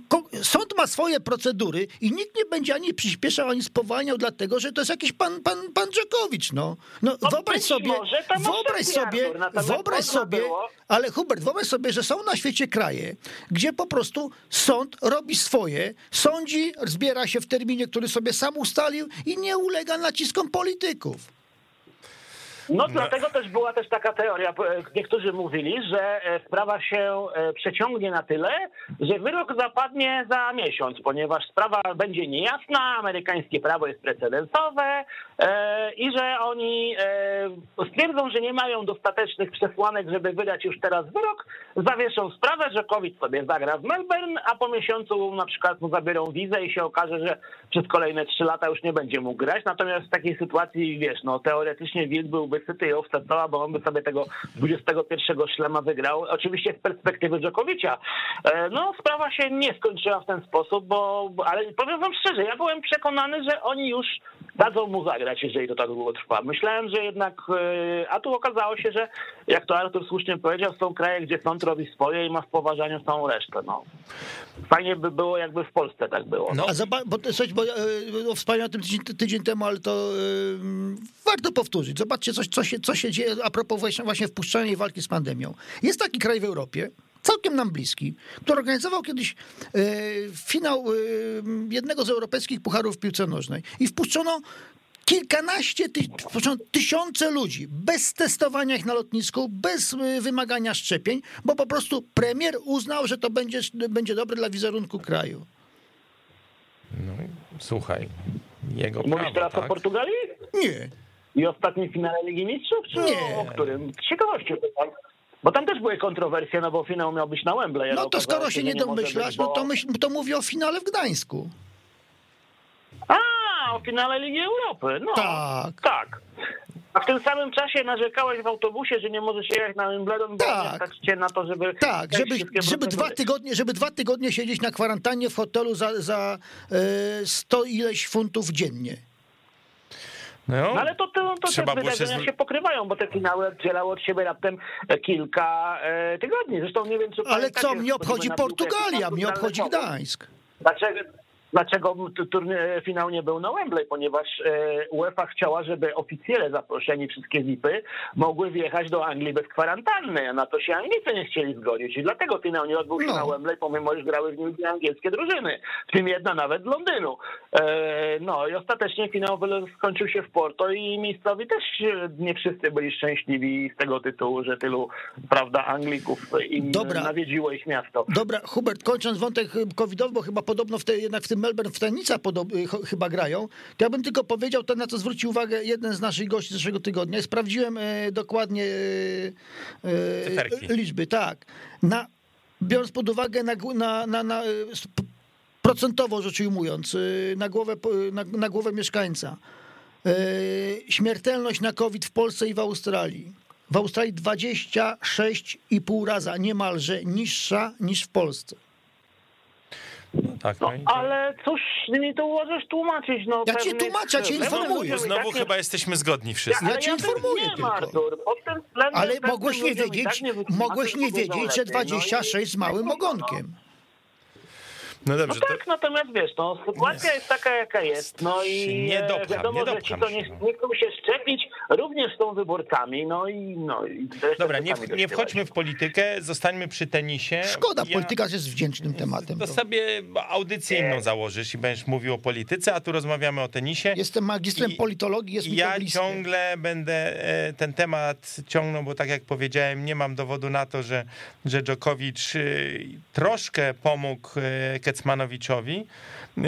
ko- Sąd ma swoje procedury i nikt nie będzie ani przyspieszał, ani spowalniał, dlatego że to jest jakiś pan, pan, pan Dżokowicz, no. no No wyobraź sobie, może, wyobraź sobie, Artur, wyobraź sobie, było- ale Hubert, wyobraź sobie, że są na świecie kraje, gdzie po prostu sąd robi swoje, sądzi, zbiera się w terminie, który sobie sam ustalił i nie ulega naciskom polityków. No dlatego też była też taka teoria, e, niektórzy mówili, że e, sprawa się e, przeciągnie na tyle, że wyrok zapadnie za miesiąc, ponieważ sprawa będzie niejasna, amerykańskie prawo jest precedensowe i że oni e, stwierdzą, że nie mają dostatecznych przesłanek, żeby wydać już teraz wyrok, zawieszą sprawę, że COVID sobie zagra w Melbourne, a po miesiącu na przykład mu zabiorą wizę i się okaże, że przez kolejne trzy lata już nie będzie mógł grać. Natomiast w takiej sytuacji, wiesz, no teoretycznie Wilk byłby syty i owca cała, bo on by sobie tego 21 szlema wygrał. Oczywiście z perspektywy Dżokowicza. E, No sprawa się nie skończyła w ten sposób, bo- ale powiem wam szczerze, ja byłem przekonany, że oni już dadzą mu zagrać, jeżeli to tak długo trwa. Myślałem, że jednak, e, a tu okazało się, że jak to Artur słusznie powiedział, są kraje, gdzie sąd robi swoje i ma w poważaniu całą resztę. No. Fajnie by było, jakby w Polsce tak było. No. A zobacz, bo, słuchajcie, bo, e, no, wspomniałem o tym tydzień, tydzień temu, ale to e, warto powtórzyć. Zobaczcie, coś, co, się, co się dzieje a propos właśnie, właśnie wpuszczania i walki z pandemią. Jest taki kraj w Europie, całkiem nam bliski, który organizował kiedyś e, finał e, jednego z europejskich pucharów w piłce nożnej i wpuszczono kilkanaście ty, tysiące ludzi bez testowania ich na lotnisku, bez e, wymagania szczepień, bo po prostu premier uznał, że to będzie, będzie dobre dla wizerunku kraju. No, słuchaj, jego Mówisz prawo, teraz tak? o Portugalii? Nie. I ostatnim finale Ligi Mistrzów? Czy Nie. o którym? Z ciekawości pytam. Bo tam też były kontrowersje, no bo finał miał być na Wembley. No to skoro się nie domyślasz, być, no bo- to, myśl, to mówię o finale w Gdańsku. A, o finale Ligi Europy. No, Tak. Tak. A w tym samym czasie narzekałeś w autobusie, że nie możesz jechać na Wimbledon, bo Tak. cię na to, żeby... Tak, żeby, żeby, dwa tygodnie, żeby dwa tygodnie siedzieć na kwarantannie w hotelu za, za e, 100 ileś funtów dziennie. No, No ale to, to, to te się wydarzenia zwró- się pokrywają, bo te finały oddzielały od siebie raptem e, kilka e, tygodni. Zresztą nie wiem, czy Ale co mnie obchodzi Portugalia, mnie obchodzi. Gdańsk. Dlaczego, dlaczego tu- turny, finał nie był na Wembley? Ponieważ e, UEFA chciała, żeby oficjele zaproszeni wszystkie VIP-y mogły wjechać do Anglii bez kwarantanny, a na to się Anglicy nie chcieli zgodzić. I dlatego finał nie odbył się No. na Wembley, pomimo iż grały w nim dwie angielskie drużyny, w tym jedna nawet z Londynu. E, no i ostatecznie finał skończył się w Porto i miejscowi też e, nie wszyscy byli szczęśliwi z tego tytułu, że tylu, prawda, Anglików im Dobra. nawiedziło ich miasto. Dobra, Hubert, kończąc wątek y, covidowy, bo chyba podobno w te, jednak w tym Melbourne w tenica podob, y, chyba grają, to ja bym tylko powiedział to, na co zwrócił uwagę jeden z naszych gości z zeszłego tygodnia. Sprawdziłem e, dokładnie e, e, liczby, tak. Na, biorąc pod uwagę na, na, na, na procentowo rzecz ujmując, na głowę, na, na głowę mieszkańca, śmiertelność na COVID w Polsce i w Australii. W Australii 26,5 raza niemalże niższa niż w Polsce. No tak, No, no ale cóż mi to możesz tłumaczyć? No, Ja ci pewnych- tłumaczę, ja cię informuję. Znowu tak nie- chyba jesteśmy zgodni wszyscy. Ja cię tym informuję nie tylko. Artur. Pod tym względem Ale mogłeś nie i wiedzieć, tak nie mogłeś nie wiedzieć, że lepiej. No i- 26 z małym [LAUGHS] ogonkiem. No No dobrze, to, tak, natomiast wiesz, no, sytuacja jest taka, jaka jest. No i Nie e, dopcham, wiadomo, nie że ci, co nie, no. nie chcą się szczepić, również są wyborcami. No i no i dobra, to nie, sami nie wchodźmy w politykę, zostańmy przy tenisie. Szkoda, Ja- polityka jest wdzięcznym tematem. To sobie audycję inną założysz i będziesz mówił o polityce, a tu rozmawiamy o tenisie. Jestem magistrem I- politologii, jest mi to Ja ciągle będę e, ten temat ciągnął, bo tak jak powiedziałem, nie mam dowodu na to, że, że Djokovic e, troszkę pomógł Kecmanowiczowi. E,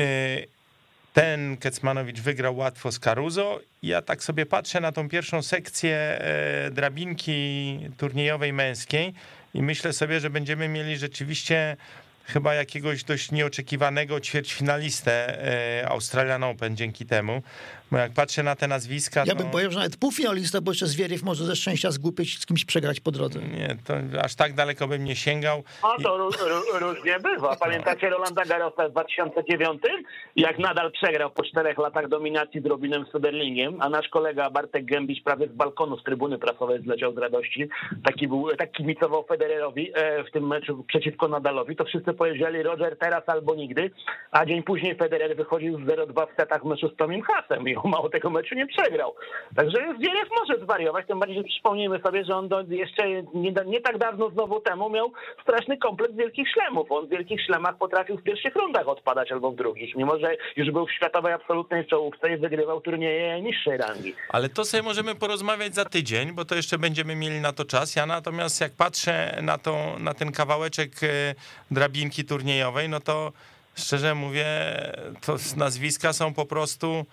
Ten Kecmanowicz wygrał łatwo z Caruso. Ja tak sobie patrzę na tą pierwszą sekcję e, drabinki turniejowej męskiej i myślę sobie, że będziemy mieli rzeczywiście chyba jakiegoś dość nieoczekiwanego ćwierćfinalistę e, Australian Open dzięki temu. Bo jak patrzę na te nazwiska, Ja to... bym powiedział, że nawet półfinalista, bo jeszcze Zwieriew może ze szczęścia zgłupieć z kimś przegrać po drodze. Nie, to aż tak daleko bym nie sięgał. A to ró- ró- różnie bywa. [LAUGHS] Pamiętacie Rolanda Garrosa w 2009? Jak nadal przegrał po czterech latach dominacji z Robinem Soderlingiem, a nasz kolega Bartek Gębiś prawie z balkonu z trybuny prasowej zleciał z radości. Taki był, tak kibicował Federerowi e, w tym meczu przeciwko Nadalowi. To wszyscy powiedzieli Roger teraz albo nigdy, a dzień później Federer wychodził z 0-2 w setach w meczu z Tomim Hasem mało tego meczu nie przegrał. Także Zdzierek może zwariować, tym bardziej, że przypomnijmy sobie, że on do, jeszcze nie, nie tak dawno znowu temu miał straszny kompleks wielkich szlemów. On w wielkich szlemach potrafił w pierwszych rundach odpadać albo w drugich, mimo że już był w światowej absolutnej czołówce i wygrywał turnieje niższej rangi. Ale to sobie możemy porozmawiać za tydzień, bo to jeszcze będziemy mieli na to czas. Ja natomiast jak patrzę na, to, na ten kawałeczek e, drabinki turniejowej, no to szczerze mówię, to nazwiska są po prostu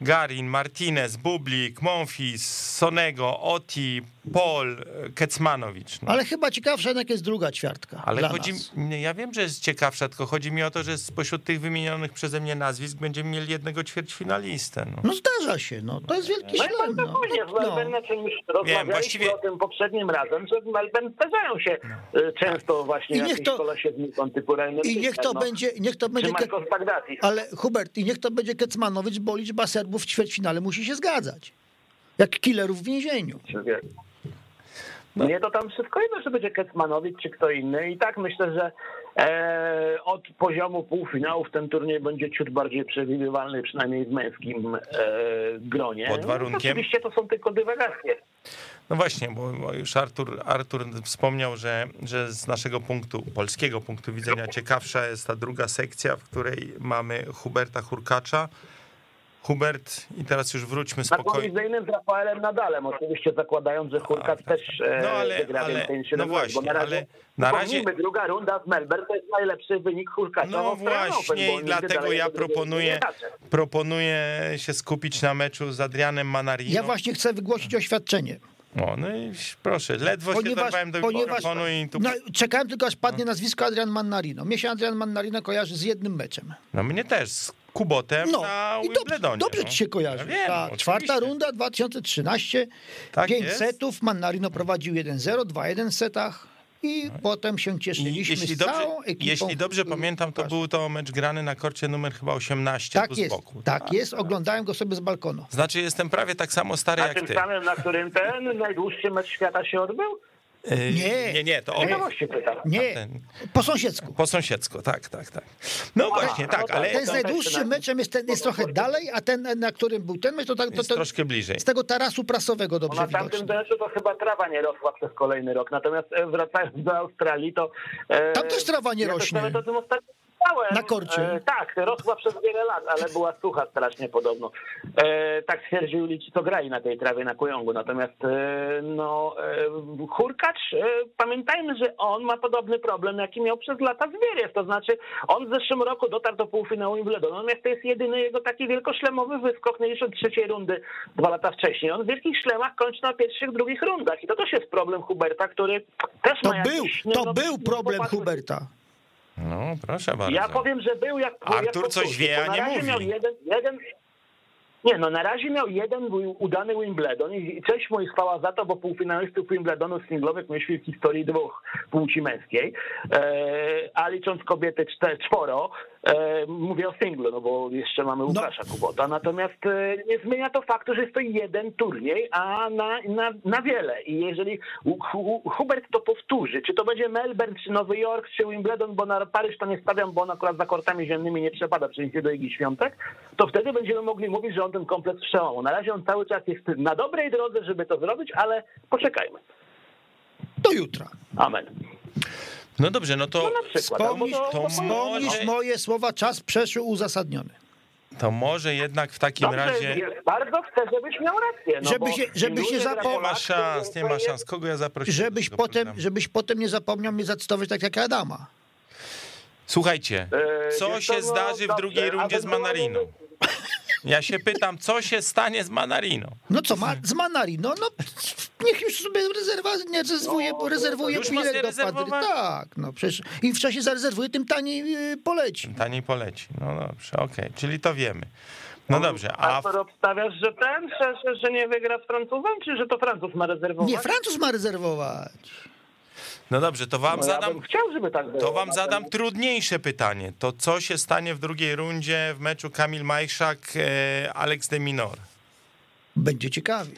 Garin, Martinez, Bublik, Monfils, Sonego, Oti, Pol, Kecmanowicz. No. Ale chyba ciekawsza jednak jest druga ćwiartka. Ale dla chodzi, ja wiem, że jest ciekawsza, tylko chodzi mi o to, że spośród tych wymienionych przeze mnie nazwisk będziemy mieli jednego ćwierćfinalistę. No. No zdarza się, no. To jest wielki No bardzo No. później w No. Melbourne, o czym już rozmawialiśmy właściwie- o tym poprzednim razem, że w Melbourne zdarzają się e, często właśnie I niech to- kolesie z Nikon typu I niech to no, będzie, niech to będzie... Ale Hubert, i niech to będzie Kecmanowicz, bo liczba Serbów w ćwierćfinale musi się zgadzać. Jak killerów w więzieniu. No. Nie, to tam wszystko jedno, że będzie Kecmanowicz czy kto inny. I tak myślę, że e, od poziomu półfinałów ten turniej będzie ciut bardziej przewidywalny, przynajmniej w męskim e, gronie. Pod warunkiem. No, oczywiście to są tylko dywagacje. No właśnie, bo, bo już Artur, Artur wspomniał, że, że z naszego punktu, polskiego punktu widzenia ciekawsza jest ta druga sekcja, w której mamy Huberta Hurkacza. Hubert, i teraz już wróćmy Na spokojnie. kolizyjnym z Rafaelem Nadalem, oczywiście zakładając, że Hurkacz też e, No ale- wygra ale- więcej niż no 7 właśnie, bo na razie, ale na razie- druga runda z Melbourne to jest najlepszy wynik Hurkacza w No właśnie i dlatego ja proponuję, proponuję się skupić na meczu z Adrianem Manarino. Ja właśnie chcę wygłosić oświadczenie. O, no i proszę, ledwo się dorwałem do mikrofonu i tu... no, czekałem tylko aż padnie nazwisko Adrian Mannarino. Mnie się Adrian Mannarino kojarzy z jednym meczem. No mnie też, z Kubotem No na i dobrze, dobrze no. ci się kojarzy. Ja wiem, oczywiście. czwarta runda 2013, Tak pięć jest. setów, Mannarino prowadził 1-0, 2-1 w setach i potem się cieszyliśmy jeśli z dobrze, całą ekipą. jeśli dobrze pamiętam, to był to mecz grany na korcie numer chyba 18 Tak jest, boku. tak jest, oglądałem go sobie z balkonu. Znaczy jestem prawie tak samo stary Na jak tym ty. samym, na którym ten najdłuższy mecz świata się odbył? Yy, Nie. nie, nie, to właśnie pytam. Nie, ten- po sąsiedzku. Po sąsiedzku, tak, tak, tak. No właśnie, no tak, tak. ale Ten z to najdłuższym meczem jest, ten, jest trochę dalej, a ten, na którym był ten mecz, to, tak, to, jest to troszkę bliżej. z tego tarasu prasowego dobrze na tamtym meczu to chyba trawa nie rosła przez kolejny rok. Natomiast e, wracając do Australii, to... e, Tam też trawa nie ja rośnie. nawet o tym ostatnio Na korcie. E, tak, rosła przez wiele lat, ale była sucha strasznie podobno. E, tak stwierdzili ci, co grali na tej trawie na Kujongu. Natomiast e, no, e, Hurkacz, e, pamiętajmy, że on ma podobny problem, jaki miał przez lata Zwieriew. To znaczy, on w zeszłym roku dotarł do półfinału Wimbledonu, natomiast to jest jedyny jego taki wielkoszlemowy wyskok nie licząc trzeciej rundy dwa lata wcześniej. On w wielkich szlemach kończy na pierwszych, drugich rundach. I to też jest problem Huberta, który też To ma był, jakiś, to no, był no, problem Huberta. No, proszę bardzo. ja powiem, że był jak. Artur jak coś wie, a nie mówi. Miał jeden, jeden, nie, no na razie miał jeden udany Wimbledon i cześć mu i chwała za to, bo półfinalistów Wimbledonu singlowych mieliśmy w historii dwóch płci męskiej, e, a licząc kobiety czte, czworo, mówię o singlu, no bo jeszcze mamy Łukasza Kubota, natomiast e, nie zmienia to faktu, że jest to jeden turniej, a na, na, na wiele i jeżeli Hu- Hu- Hubert to powtórzy, czy to będzie Melbourne, czy Nowy Jork, czy Wimbledon, bo na Paryż to nie stawiam, bo on akurat za kortami ziemnymi nie przepada, przejdzie do Igi Świątek, to wtedy będziemy mogli mówić, że on ten kompleks przełamał. Na razie on cały czas jest na dobrej drodze, żeby to zrobić, ale poczekajmy. Do jutra. Amen. No dobrze, no to, No przykład. Wspomnisz, to to, wspomnisz może- moje słowa, czas przeszły uzasadniony. to może jednak w takim Dobrze, razie... bardzo chcę, żebyś miał rację. No Żeby się- żeby się dłużej zapom- gra Nie ma szans, nie ma szans. Kogo ja zaprosiłem? Żebyś potem, programu? żebyś potem nie zapomniał mnie zacytować tak jak Adama. Słuchajcie, E, co się no, zdarzy w drugiej rundzie z Manariną? Ja się pytam, co się stanie z Manariną? No co, ma, z Manarino, no niech już sobie rezerwa, nie rezerwuje, No, rezerwuje już bilet do Padry. Tak, no przecież im wcześniej zarezerwuje, tym taniej yy, poleci. Taniej poleci. No dobrze, okej, czyli to wiemy. No dobrze, a A obstawiasz, że ten, że, że, że nie wygra z Francuzem, czy że to Francuz ma rezerwować? Nie, Francuz ma rezerwować. No dobrze, to wam No ja zadam chciał, żeby tak było. To wam zadam Natomiast- trudniejsze pytanie. To co się stanie w drugiej rundzie w meczu Kamil Majszak, e, Alex de Minor? Będzie ciekawie.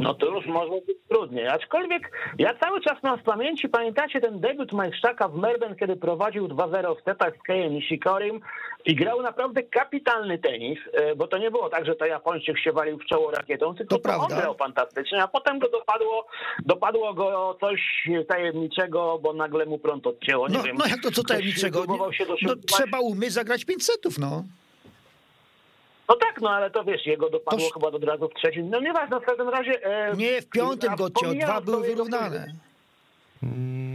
No to już może być trudniej. Aczkolwiek ja cały czas mam w pamięci, pamiętacie ten debiut Majszczaka w Melbourne, kiedy prowadził 2-0 w setach z Kejem Nishikorim i grał naprawdę kapitalny tenis, e, bo to nie było tak, że to Japończyk się walił w czoło rakietą, tylko To to, on prawda. grał fantastycznie, a potem go dopadło, dopadło go coś tajemniczego, bo nagle mu prąd odcięło. Nie No, wiem. no jak to co tajemniczego? próbował się No, trzeba umieć zagrać 5 setów, no. No tak, no ale to wiesz, jego dopadło Toż- chyba od razu w trzecim. No nieważne, w każdym razie... E, Nie, w piątym go dwa były jego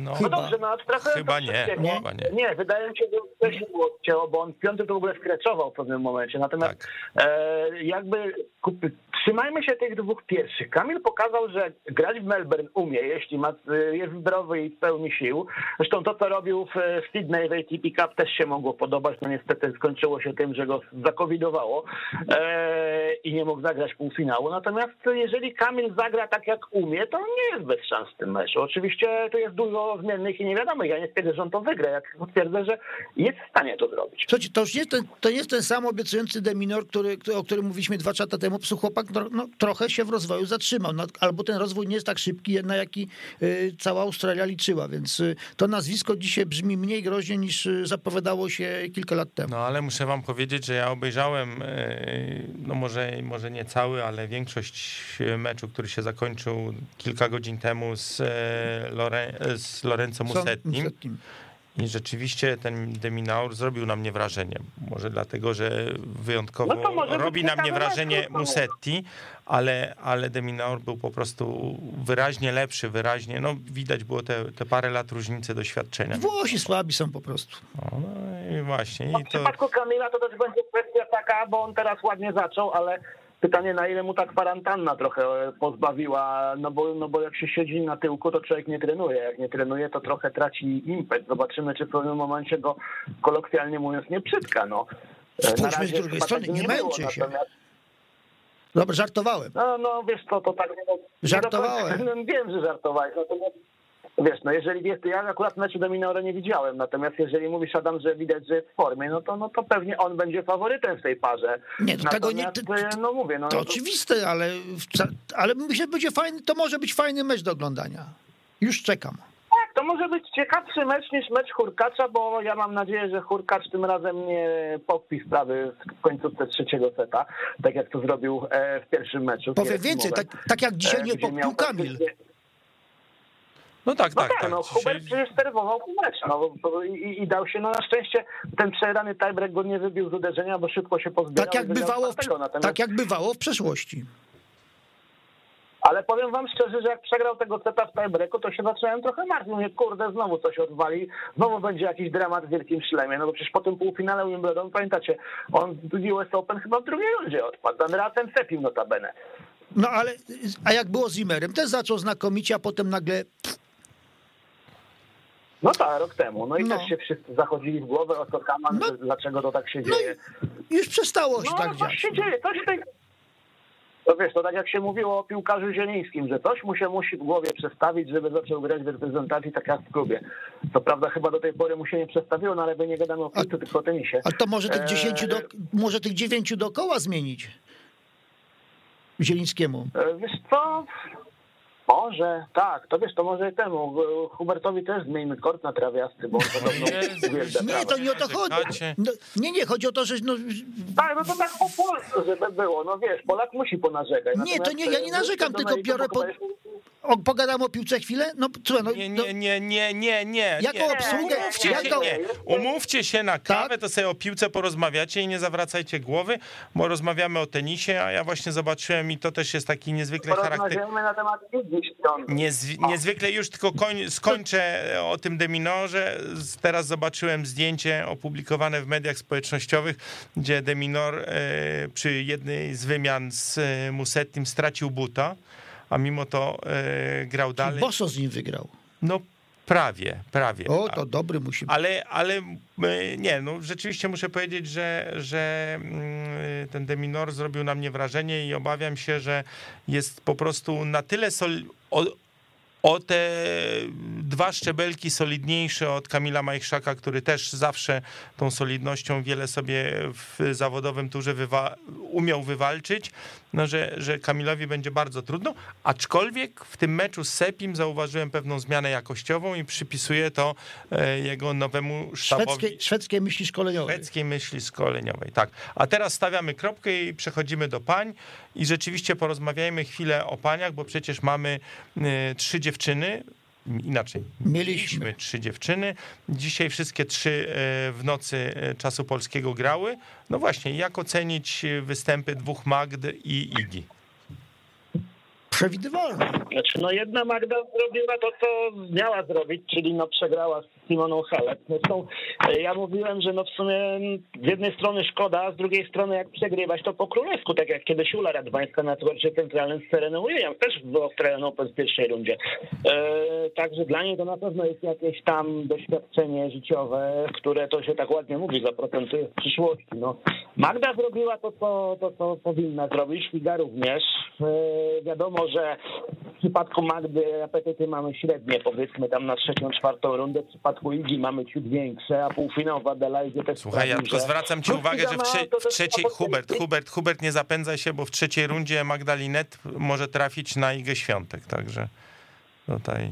No, No dobrze, no abstrahując Chyba od nie, wszystkiego, chyba nie. Nie, wydaje mi się, że wcześniej było odcięło, bo on w piątym to w ogóle skreczował w pewnym momencie. Natomiast Tak. e, jakby kup, trzymajmy się tych dwóch pierwszych. Kamil pokazał, że grać w Melbourne umie, jeśli ma, e, jest zdrowy i w pełni sił. Zresztą to, co robił w, w Sydney w ATP Cup też się mogło podobać. No niestety skończyło się tym, że go zakowidowało e, i nie mógł zagrać półfinału. Natomiast jeżeli Kamil zagra tak, jak umie, to nie jest bez szans w tym meczu. Oczywiście tu jest dużo dużo zmiennych i niewiadomych. Ja nie stwierdzę, że on to wygra. Ja twierdzę, że jest w stanie to zrobić. Słuchajcie, to już nie jest ten, to nie jest ten sam obiecujący Deminor, który, o którym mówiliśmy dwa lata temu. Po chłopak no, no, trochę się w rozwoju zatrzymał. No, albo ten rozwój nie jest tak szybki, na jaki y, cała Australia liczyła, więc y, to nazwisko dzisiaj brzmi mniej groźnie niż y, zapowiadało się kilka lat temu. No ale muszę wam powiedzieć, że ja obejrzałem, no może, może nie cały, ale większość meczu, który się zakończył kilka godzin temu z, Lore, z Lorenzo Musettim. I rzeczywiście ten Deminaur zrobił na mnie wrażenie. Może dlatego, że wyjątkowo no robi na mnie wrażenie Musetti, ale, ale Deminaur był po prostu wyraźnie lepszy, wyraźnie, no widać było te, te parę lat różnicy doświadczenia. Włosi słabi są po prostu. No, no i właśnie. No, I to... W przypadku Kamila to też będzie kwestia taka, bo on teraz ładnie zaczął, ale Pytanie, na ile mu ta kwarantanna trochę pozbawiła, no bo, no bo jak się siedzi na tyłku, to człowiek nie trenuje. Jak nie trenuje, to trochę traci impet. Zobaczymy, czy w pewnym momencie go kolokwialnie mówiąc nie przytka. No. Spójrzmy z drugiej strony, nie, nie męczy się. Natomiast... Dobra, żartowałem. No, no wiesz co, to tak... Żartowałem. [LAUGHS] No, wiem, że żartowałeś. Natomiast Wiesz, no jeżeli jest, ja akurat meczu Dominora nie widziałem, natomiast jeżeli mówisz Adam, że widać, że jest w formie, no to, no to pewnie on będzie faworytem w tej parze. Nie, to tego nie, to, no mówię. No, to, to oczywiste, ale, ale myślę, że będzie fajny, to może być fajny mecz do oglądania. Już czekam. Tak, to może być ciekawszy mecz niż mecz Hurkacza, bo ja mam nadzieję, że Hurkacz tym razem nie pokpi sprawy w końcówce trzeciego seta, tak jak to zrobił e, w pierwszym meczu. Powiem więcej, tak, tak jak dzisiaj e, nie pokpił Kamil. No tak, no tak. tak, tak. No, Hubert Dzisiaj... przecież serwował pół meczu no, i, i, dał się, no na szczęście ten przegrany tiebreak go nie wybił z uderzenia, bo szybko się pozbierał. Tak jak, bywało w, Natomiast... tak jak bywało w przeszłości. Ale powiem wam szczerze, że jak przegrał tego seta w tiebreaku, to się zacząłem trochę martwić. Mówię, kurde, znowu coś odwali, znowu będzie jakiś dramat w wielkim szlemie. No bo przecież po tym półfinale Wimbledon, pamiętacie, on w US Open chyba w drugiej rundzie odpadł. Dan razem Sepim notabene. No ale, a jak było z Zimmerem? Też zaczął znakomicie, a potem nagle no tak, rok temu. No i no. też się wszyscy zachodzili w głowę o to Kaman, no. dlaczego to tak się no dzieje. już przestało się no, tak no, dziać. się dzieje, coś tej... To wiesz, to tak jak się mówiło o piłkarzu zielińskim, że coś mu się musi w głowie przestawić, żeby zaczął grać w reprezentacji tak jak w klubie. To prawda chyba do tej pory mu się nie przestawiło, no ale my nie gadamy o piłce, tylko o tenisie. A to może tych dziesięciu do, może tych dziewięciu dookoła zmienić? Zielińskiemu. E, wiesz co, może, tak, to wiesz, to może temu. Hubertowi też zmieńmy kort na trawiasty, bo on [LAUGHS] podobno Nie, to nie o to chodzi. No, nie, nie, chodzi o to, że... No... Tak, no to tak po polsku, żeby było. No wiesz, Polak musi ponarzekać. Nie, to nie, ja nie narzekam, tylko biorę... Po... O, pogadam o piłce chwilę? No, co, no, nie, nie, nie, nie, nie, nie. Jaką nie, obsługę? Umówcie, jako... się, nie. Umówcie się na kawę, tak? to sobie o piłce porozmawiacie i nie zawracajcie głowy, bo rozmawiamy o tenisie, a ja właśnie zobaczyłem i to też jest taki niezwykle charakter... na temat Niezw niezwykle już tylko koń, skończę o tym Deminorze. Teraz zobaczyłem zdjęcie opublikowane w mediach społecznościowych, gdzie Deminor e, przy jednej z wymian z e, Musettim stracił buta, a mimo to e, grał dalej. Boso z nim wygrał. No Prawie, prawie. O, to dobry musi być. Ale, ale nie, no rzeczywiście muszę powiedzieć, że, że mm, ten Deminor zrobił na mnie wrażenie i obawiam się, że jest po prostu na tyle sol o te dwa szczebelki solidniejsze od Kamila Majchrzaka, który też zawsze tą solidnością wiele sobie w zawodowym turze wywa umiał wywalczyć, no, że, że Kamilowi będzie bardzo trudno, aczkolwiek w tym meczu z Sepim zauważyłem pewną zmianę jakościową i przypisuję to e, jego nowemu sztabowi. Szwedzkiej, szwedzkiej myśli szkoleniowej. Szwedzkiej myśli szkoleniowej, tak. A teraz stawiamy kropkę i przechodzimy do pań i rzeczywiście porozmawiajmy chwilę o paniach, bo przecież mamy e, trzy dziewczyny, inaczej. Mieliśmy trzy dziewczyny. Dzisiaj wszystkie trzy e, w nocy czasu polskiego grały. No właśnie, jak ocenić występy dwóch Magd i Igi? Przewidywalne. Znaczy, no jedna Magda zrobiła to, co miała zrobić, czyli no przegrała z Simoną Halep. Zresztą e, ja mówiłem, że no w sumie z jednej strony szkoda, a z drugiej strony jak przegrywać to po królewsku, tak jak kiedyś Ula Radwańska na torcie centralnym z Sereną Williams, też w Australian Open w pierwszej rundzie. E, także dla niej to na pewno jest jakieś tam doświadczenie życiowe, które to się tak ładnie mówi, zaprocentuje w przyszłości. No, Magda zrobiła to, co, to, co powinna zrobić, Figa również. E, wiadomo, że przypadku Magdy apetyty mamy średnie, powiedzmy tam na trzecią, czwartą rundę. W przypadku Igi mamy ciut większe, a półfinał w Adelaidzie też Słuchaj, ja tylko zwracam ci No, uwagę, że w, trze- w trzeciej, Hubert. Hubert, Hubert, nie zapędzaj się, bo w trzeciej rundzie Magdalinet może trafić na Igę Świątek, także tutaj...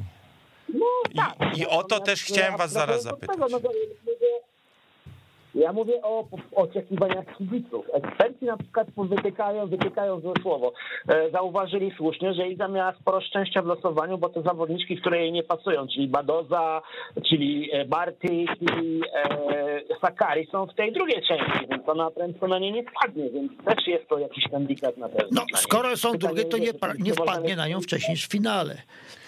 No, I- tak. i o to też chciałem was zaraz zapytać. Tego, no, to mówię- ja mówię o oczekiwaniach kibiców. Eksperci na przykład wytykają, wytykają złe słowo. E, zauważyli słusznie, że Iga miała sporo szczęścia w losowaniu, bo to zawodniczki, które jej nie pasują, czyli Badoza, czyli e, Barty, czyli e, Sakari są w tej drugiej części, więc ona prędko na nie nie wpadnie, więc też jest to jakiś handikat na pewno. No, skoro są drugie, to nie, nie wpadnie na nią wcześniej w finale.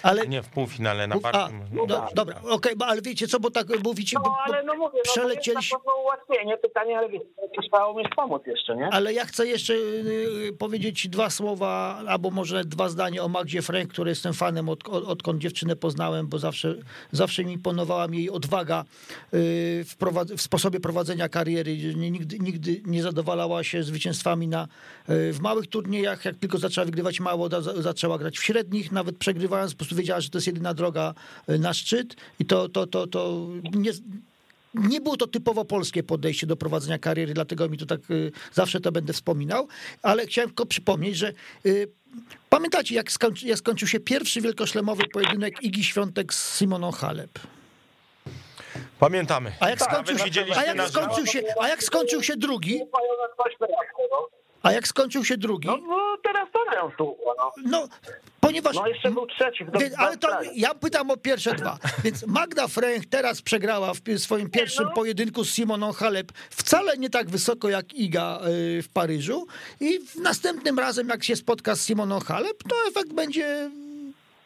Ale Nie, w półfinale na barkim... no, do, dobra, okej, bo ale wiecie co, bo tak mówicie, bo, No ale no mówię, no, przelecieliśmy, to jest na pewno ułatwienie. Pytanie, ale wiesz, trzeba umieć pomóc jeszcze, nie? ale ja chcę jeszcze y, powiedzieć dwa słowa, albo może dwa zdania o Magdzie Frank, której jestem fanem, od, od, odkąd dziewczynę poznałem, bo zawsze, zawsze mi imponowała jej odwaga y, w, prowad- w sposobie prowadzenia kariery. Nie- Nigdy, nigdy nie zadowalała się zwycięstwami na, y, w małych turniejach. Jak tylko zaczęła wygrywać mało, da, zaczęła grać w średnich, nawet przegrywając, po prostu wiedziała, że to jest jedyna droga y, na szczyt i to, to, to, to nie, nie było to typowo polskie podejście do prowadzenia kariery, dlatego mi to tak y, zawsze to będę wspominał, ale chciałem tylko przypomnieć, że y, pamiętacie, jak, skończy, jak skończył się pierwszy wielkoszlemowy pojedynek Igi Świątek z Simoną Halep? Pamiętamy. A jak, skończył a żywo. skończył się, a jak skończył się drugi, a jak skończył się drugi, No, no teraz to mają tu, no. no ponieważ... No jeszcze był trzeci w Więc, ale to ja pytam o pierwsze dwa. Więc Magda Frank teraz przegrała w swoim pierwszym no. pojedynku z Simoną Halep wcale nie tak wysoko jak Iga y, w Paryżu i w następnym razem jak się spotka z Simoną Halep, to efekt będzie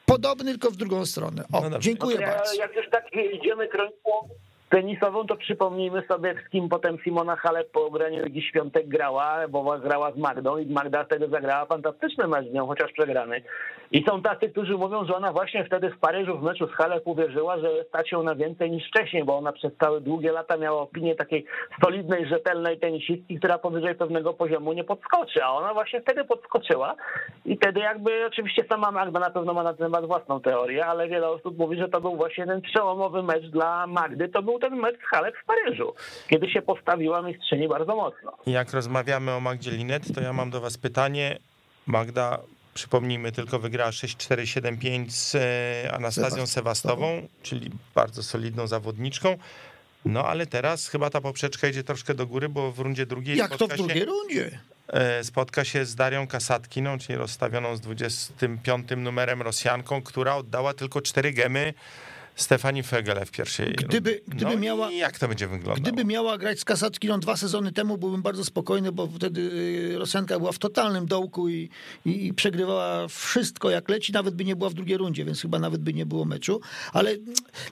podobny, tylko w drugą stronę. O, No dziękuję No ja, bardzo. jak już tak idziemy kroniką tenisową, to przypomnijmy sobie, z kim potem Simona Halep po ograniu Ligi Świątek grała, bo grała z Magdą i Magda wtedy zagrała fantastyczny mecz z nią, chociaż przegrany. I są tacy, którzy mówią, że ona właśnie wtedy w Paryżu w meczu z Halep uwierzyła, że stać ją na więcej niż wcześniej, bo ona przez całe długie lata miała opinię takiej solidnej, rzetelnej tenisistki, która powyżej pewnego poziomu nie podskoczy, a ona właśnie wtedy podskoczyła i wtedy jakby oczywiście sama Magda na pewno ma na ten temat własną teorię, ale wiele osób mówi, że to był właśnie ten przełomowy mecz dla Magdy, to był ten mecz z Halep w Paryżu, kiedy się postawiła mistrzyni bardzo mocno. Jak rozmawiamy o Magdzie Linet, to ja mam do was pytanie. Magda, przypomnijmy, tylko wygrała 6-4-7-5 z e, Anastazją Sewast- Sewastową, czyli bardzo solidną zawodniczką. No ale teraz chyba ta poprzeczka idzie troszkę do góry, bo w rundzie drugiej Jak to w drugiej się, rundzie? e, spotka się z Darią Kasatkiną, czyli rozstawioną z 25 numerem Rosjanką, która oddała tylko cztery gemy Stefani Fegele w pierwszej Gdyby- gdyby no miała- jak to będzie wyglądało? Gdyby miała grać z Kasatkiną dwa sezony temu, byłbym bardzo spokojny, bo wtedy y, Rosjanka była w totalnym dołku i, i, i przegrywała wszystko jak leci, nawet by nie była w drugiej rundzie, więc chyba nawet by nie było meczu. Ale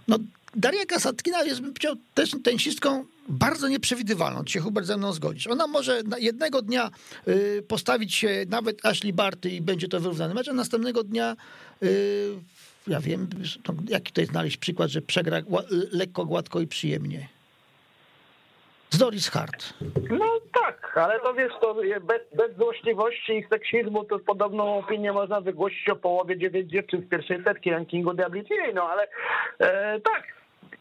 no, Daria Kasatkina jest, bym powiedział, też tenisistką bardzo nieprzewidywalną. Czy się Hubert ze mną zgodzisz? Ona może jednego dnia y, postawić się nawet Ashley Barty i będzie to wyrównany mecz, a następnego dnia y, ja wiem, no, jaki to znaleźć przykład, że przegra lekko, gładko i przyjemnie. Z Doris Hart. No tak, ale to wiesz, to bez, bez złośliwości i seksizmu to podobną opinię można wygłosić o połowie dziewięć dziewczyn z pierwszej setki rankingu WTA, no ale e, tak,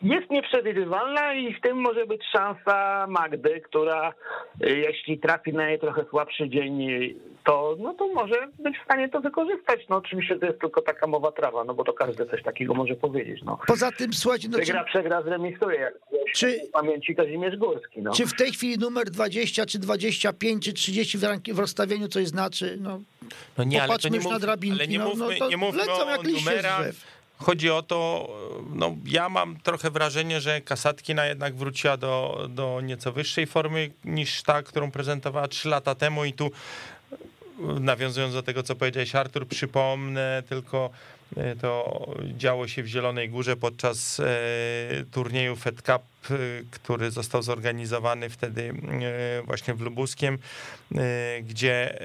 jest nieprzewidywalna i w tym może być szansa Magdy, która e, jeśli trafi na jej trochę słabszy dzień, to, no to może być w stanie to wykorzystać. No oczywiście to jest tylko taka mowa trawa, no bo to każdy coś takiego może powiedzieć. No. Poza tym, słuchajcie, no, czy, Wygra, przegra, zremisuje, jak Czy- w pamięci Kazimierz Górski. No. czy w tej chwili numer 20, czy 25, czy 30 w, ranki, w rozstawieniu coś znaczy? No, No nie, ale to Popatrzmy nie, już na mów, drabinki, ale nie no, mówmy, no to nie mówmy lecą o numerach. Chodzi o to, no ja mam trochę wrażenie, że Kasatkina jednak wróciła do, do nieco wyższej formy niż ta, którą prezentowała 3 lata temu i tu nawiązując do tego, co powiedziałeś Artur, przypomnę tylko e, to działo się w Zielonej Górze podczas e, turnieju Fed Cup, e, który został zorganizowany wtedy właśnie w Lubuskiem, gdzie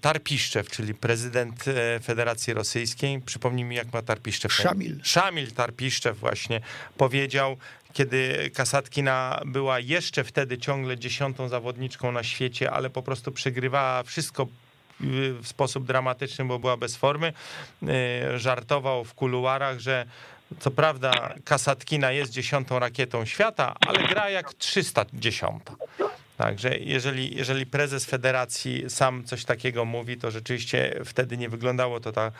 Tarpiszczew, czyli prezydent e, Federacji Rosyjskiej, przypomnij mi jak ma Tarpiszczew. Szamil. Szamil Tarpiszczew właśnie powiedział, kiedy Kasatkina była jeszcze wtedy ciągle dziesiątą zawodniczką na świecie, ale po prostu przegrywała wszystko w sposób dramatyczny, bo była bez formy. Y, żartował w kuluarach, że co prawda Kasatkina jest dziesiątą rakietą świata, ale gra jak 310. Także jeżeli, jeżeli prezes federacji sam coś takiego mówi, to rzeczywiście wtedy nie wyglądało to tak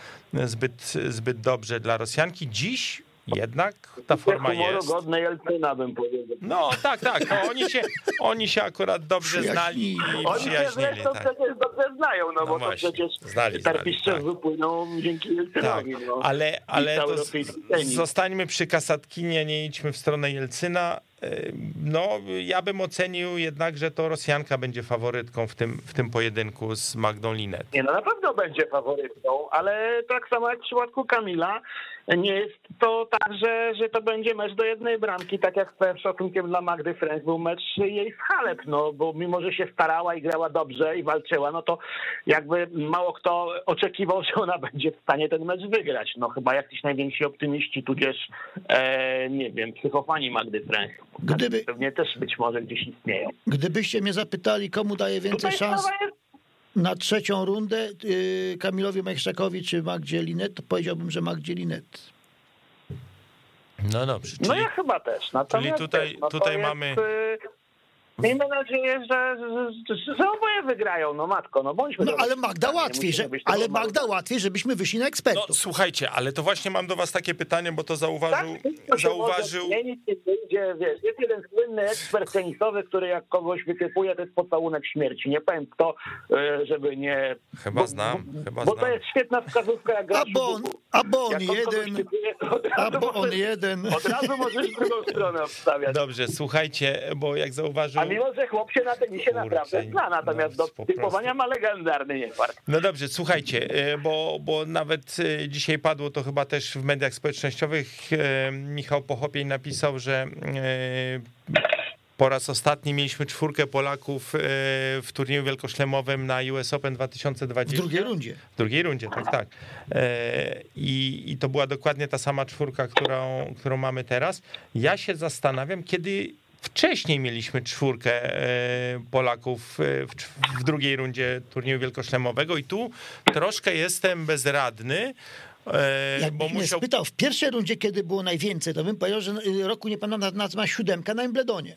zbyt, zbyt dobrze dla Rosjanki. Dziś jednak ta forma jest. godne Jelcyna bym powiedział. No tak, tak. No, oni, się, oni się akurat dobrze znali i Oni się przyjaźnili. Tak. przecież dobrze znają, no, No bo właśnie, to przecież znali, znali, Tarpiszczew tak. wypłynął dzięki Tak, Jelcynowi. no. ale, ale to z, zostańmy przy Kasatkinie, nie idźmy w stronę Jelcyna. No, ja bym ocenił jednak, że to Rosjanka będzie faworytką w tym, w tym pojedynku z Magdą Linet. Nie, no na pewno będzie faworytką, ale tak samo jak w przypadku Kamila, nie jest to tak, że, że to będzie mecz do jednej bramki, tak jak z szacunkiem dla Magdy French był mecz jej z Halep, no bo mimo, że się starała i grała dobrze i walczyła, no to jakby mało kto oczekiwał, że ona będzie w stanie ten mecz wygrać. No chyba jakiś najwięksi optymiści, tudzież e, nie wiem, psychofani Magdy French. Gdyby- Pewnie też być może gdzieś istnieją. Gdybyście mnie zapytali, komu daje więcej Tutaj szans jest na trzecią rundę, yy, Kamilowi Majchrzakowi czy Magdzie Linet, to powiedziałbym, że Magdzie Linet. No dobrze, czyli No ja chyba też. Natomiast tutaj- też, no tutaj jest, mamy- y, Miejmy nadzieję, że, że, że, że oboje wygrają, no matko, no bądźmy... No ale Magda Nie łatwiej, że, ale mało- Magda łatwiej, żebyśmy wyszli na No ekspertów. słuchajcie, ale to właśnie mam do was takie pytanie, bo to zauważył, Tak, się zauważył, może zmienić, wyjdzie, wiesz, jest jeden słynny ekspert tenisowy, który jak kogoś wytypuje, to jest pocałunek śmierci. Nie powiem kto, y, żeby nie... Chyba bo- znam, bo, chyba Bo to znam. jest świetna wskazówka, jak grasz w Abon, abon Jak on jeden, razu abon możesz- jeden. Od razu możesz w drugą stronę obstawiać. Dobrze, słuchajcie, bo jak zauważył... A mimo, że chłop się na tenisie Kurczę, naprawdę zna, natomiast no, do po typowania ma legendarny niefart. No dobrze, słuchajcie, y, bo, bo nawet y, dzisiaj padło to chyba też w mediach społecznościowych. y, Michał Pochopień napisał, że po raz ostatni mieliśmy czwórkę Polaków y, w turnieju wielkoszlemowym na US Open W 2020. drugiej rundzie. W drugiej rundzie, tak, tak. E, I, I to była dokładnie ta sama czwórka, którą, którą mamy teraz. Ja się zastanawiam, kiedy wcześniej mieliśmy czwórkę e, Polaków e, w, w drugiej rundzie turnieju wielkoszlemowego i tu troszkę jestem bezradny, e, bo Jakbyś mnie musiał... spytał w pierwszej rundzie, kiedy było najwięcej, to bym powiedział, że y, roku nie pamiętam nazwa siódemka na Wimbledonie.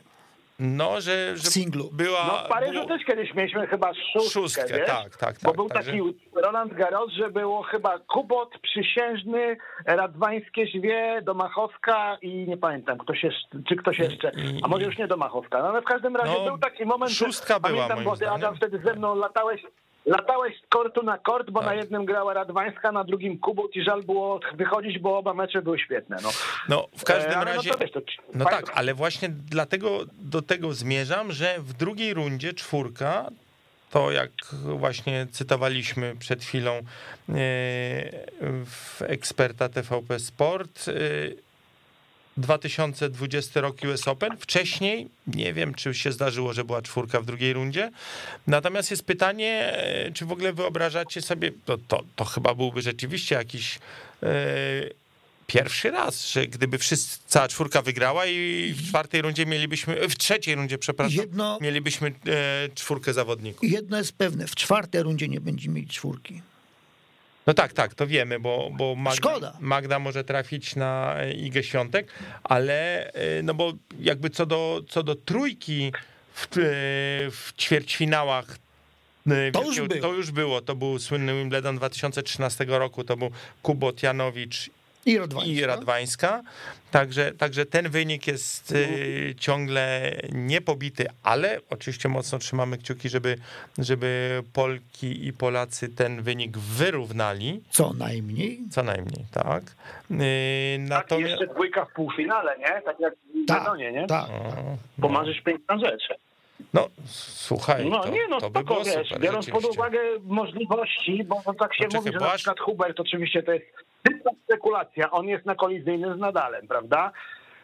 No, że, że singlu. była... No w Paryżu było- też kiedyś mieliśmy chyba szóstkę, Szóstkę, wiesz? tak, tak, Bo tak, był także- taki Roland Garros, że było chyba Kubot, Przysiężny, Radwańskie Żwie, Domachowska i nie pamiętam, ktoś jeszcze, czy ktoś jeszcze, a może już nie Domachowska. No ale w każdym razie No, był taki moment, szóstka że była, pamiętam, moim bo ty Adam wtedy ze mną latałeś Latałeś z kortu na kort, bo Tak. na jednym grała Radwańska, na drugim Kubot i żal było wychodzić, bo oba mecze były świetne. No, No, w każdym E, ale razie... No, to wiesz, to, No tak, ale właśnie dlatego do tego zmierzam, że w drugiej rundzie czwórka, to jak właśnie cytowaliśmy przed chwilą e, w eksperta TVP Sport, e, 2020 rok US Open. Wcześniej nie wiem, czy się zdarzyło, że była czwórka w drugiej rundzie. Natomiast jest pytanie, e, czy w ogóle wyobrażacie sobie, to, to, to chyba byłby rzeczywiście jakiś e, pierwszy raz, że gdyby wszyscy, cała czwórka wygrała i w czwartej rundzie mielibyśmy, w trzeciej rundzie, przepraszam, Jedno- mielibyśmy e, czwórkę zawodników. Jedno jest pewne, w czwartej rundzie nie będziemy mieli czwórki. No tak, tak, to wiemy, bo, bo Magda. Magda może trafić na Igę Świątek, ale e, no bo jakby co do, co do trójki w, e, w ćwierćfinałach e, To już było. to już było, to był słynny Wimbledon 2013 roku, to był Kubot, Janowicz I Radwańska. i Radwańska. Także, także ten wynik jest y, ciągle niepobity, ale oczywiście mocno trzymamy kciuki, żeby, żeby Polki i Polacy ten wynik wyrównali. Co najmniej. Co najmniej, tak. Yy, Tak, Natomiast. jeszcze dwójka w półfinale, nie? Tak jak w Tak, Wimbledonie, nie? tak. Pomarzysz piękna rzecz. No, słuchaj, No to, nie, no to by było wiesz, super. biorąc pod uwagę możliwości, bo to tak się No mówi, że na przykład Hubert oczywiście to jest czysta spekulacja, on jest na kolizyjny z Nadalem, prawda?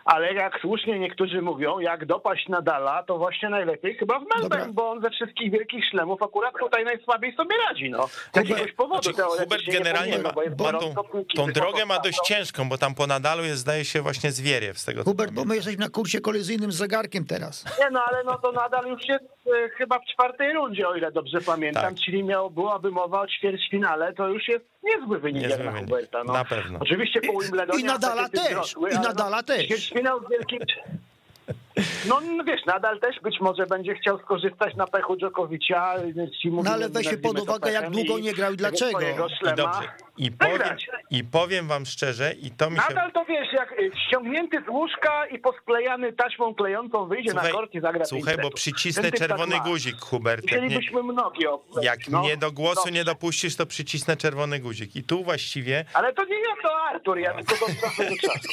Ale jak słusznie niektórzy mówią, jak dopaść Nadala, to właśnie najlepiej chyba w Melbourne, Dobra. bo on ze wszystkich wielkich szlemów akurat tutaj najsłabiej sobie radzi, no. Z jakiegoś powodu Znaczy, Hubert nie generalnie ma, bo jest bo baron tą, tą drogę ma dość ciężką, bo tam po Nadalu jest, zdaje się, właśnie Zwieriew z tego Hubert, bo my jesteśmy na kursie kolizyjnym z zegarkiem teraz. Nie no, ale no to nadal już jest e, chyba w czwartej rundzie, o ile dobrze pamiętam, Tak. czyli miało, byłaby mowa o ćwierćfinale, to już jest niezły wynik Niezły jak na wynik. Huberta. No. Na pewno. Oczywiście po Wimbledonie I Nadala apetyty też, wzrosły, i ale Nadala no, też. Ćwierćfinał z wielkim... No no wiesz, nadal też być może będzie chciał skorzystać na pechu Dżokowicza. No ale weźmy nazwijmy pod uwagę, jak długo nie grał i dlaczego. I szlema dobrze. I powiem. I powiem wam szczerze, i to mi się... Nadal to wiesz, jak y, ściągnięty z łóżka i posklejany taśmą klejącą wyjdzie na kort i zagra słuchaj, bo przycisnę tak czerwony ma. guzik, Hubert. Jak, nie, Musielibyśmy mnogi jak no. mnie do głosu Dobrze. nie dopuścisz, to przycisnę czerwony guzik. I tu właściwie Ale to nie ja, to Artur, ja tylko do czasu [LAUGHS] do czasu.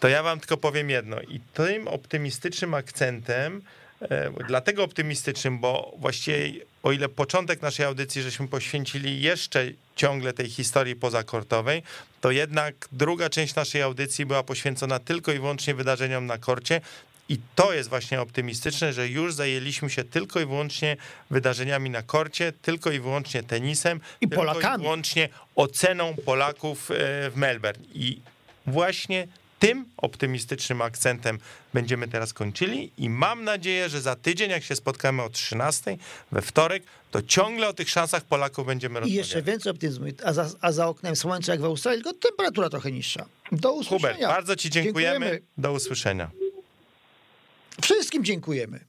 To ja wam tylko powiem jedno. I tym optymistycznym akcentem, e, dlatego optymistycznym, bo właściwie o ile początek naszej audycji żeśmy poświęcili jeszcze ciągle tej historii pozakortowej, to jednak druga część naszej audycji była poświęcona tylko i wyłącznie wydarzeniom na korcie. I to jest właśnie optymistyczne, że już zajęliśmy się tylko i wyłącznie wydarzeniami na korcie, tylko i wyłącznie tenisem, I tylko Polakami. i wyłącznie oceną Polaków e, w Melbourne. I właśnie tym optymistycznym akcentem będziemy teraz kończyli i mam nadzieję, że za tydzień, jak się spotkamy o 13 we wtorek, to ciągle o tych szansach Polaków będziemy I rozmawiać. jeszcze więcej optymizmu, a za, a za oknem słońce jak w Australii, tylko temperatura trochę niższa. Do usłyszenia. Hubert, bardzo ci dziękujemy. Do usłyszenia. Wszystkim dziękujemy.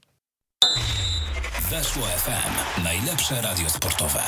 Weszło FM. Najlepsze radio sportowe.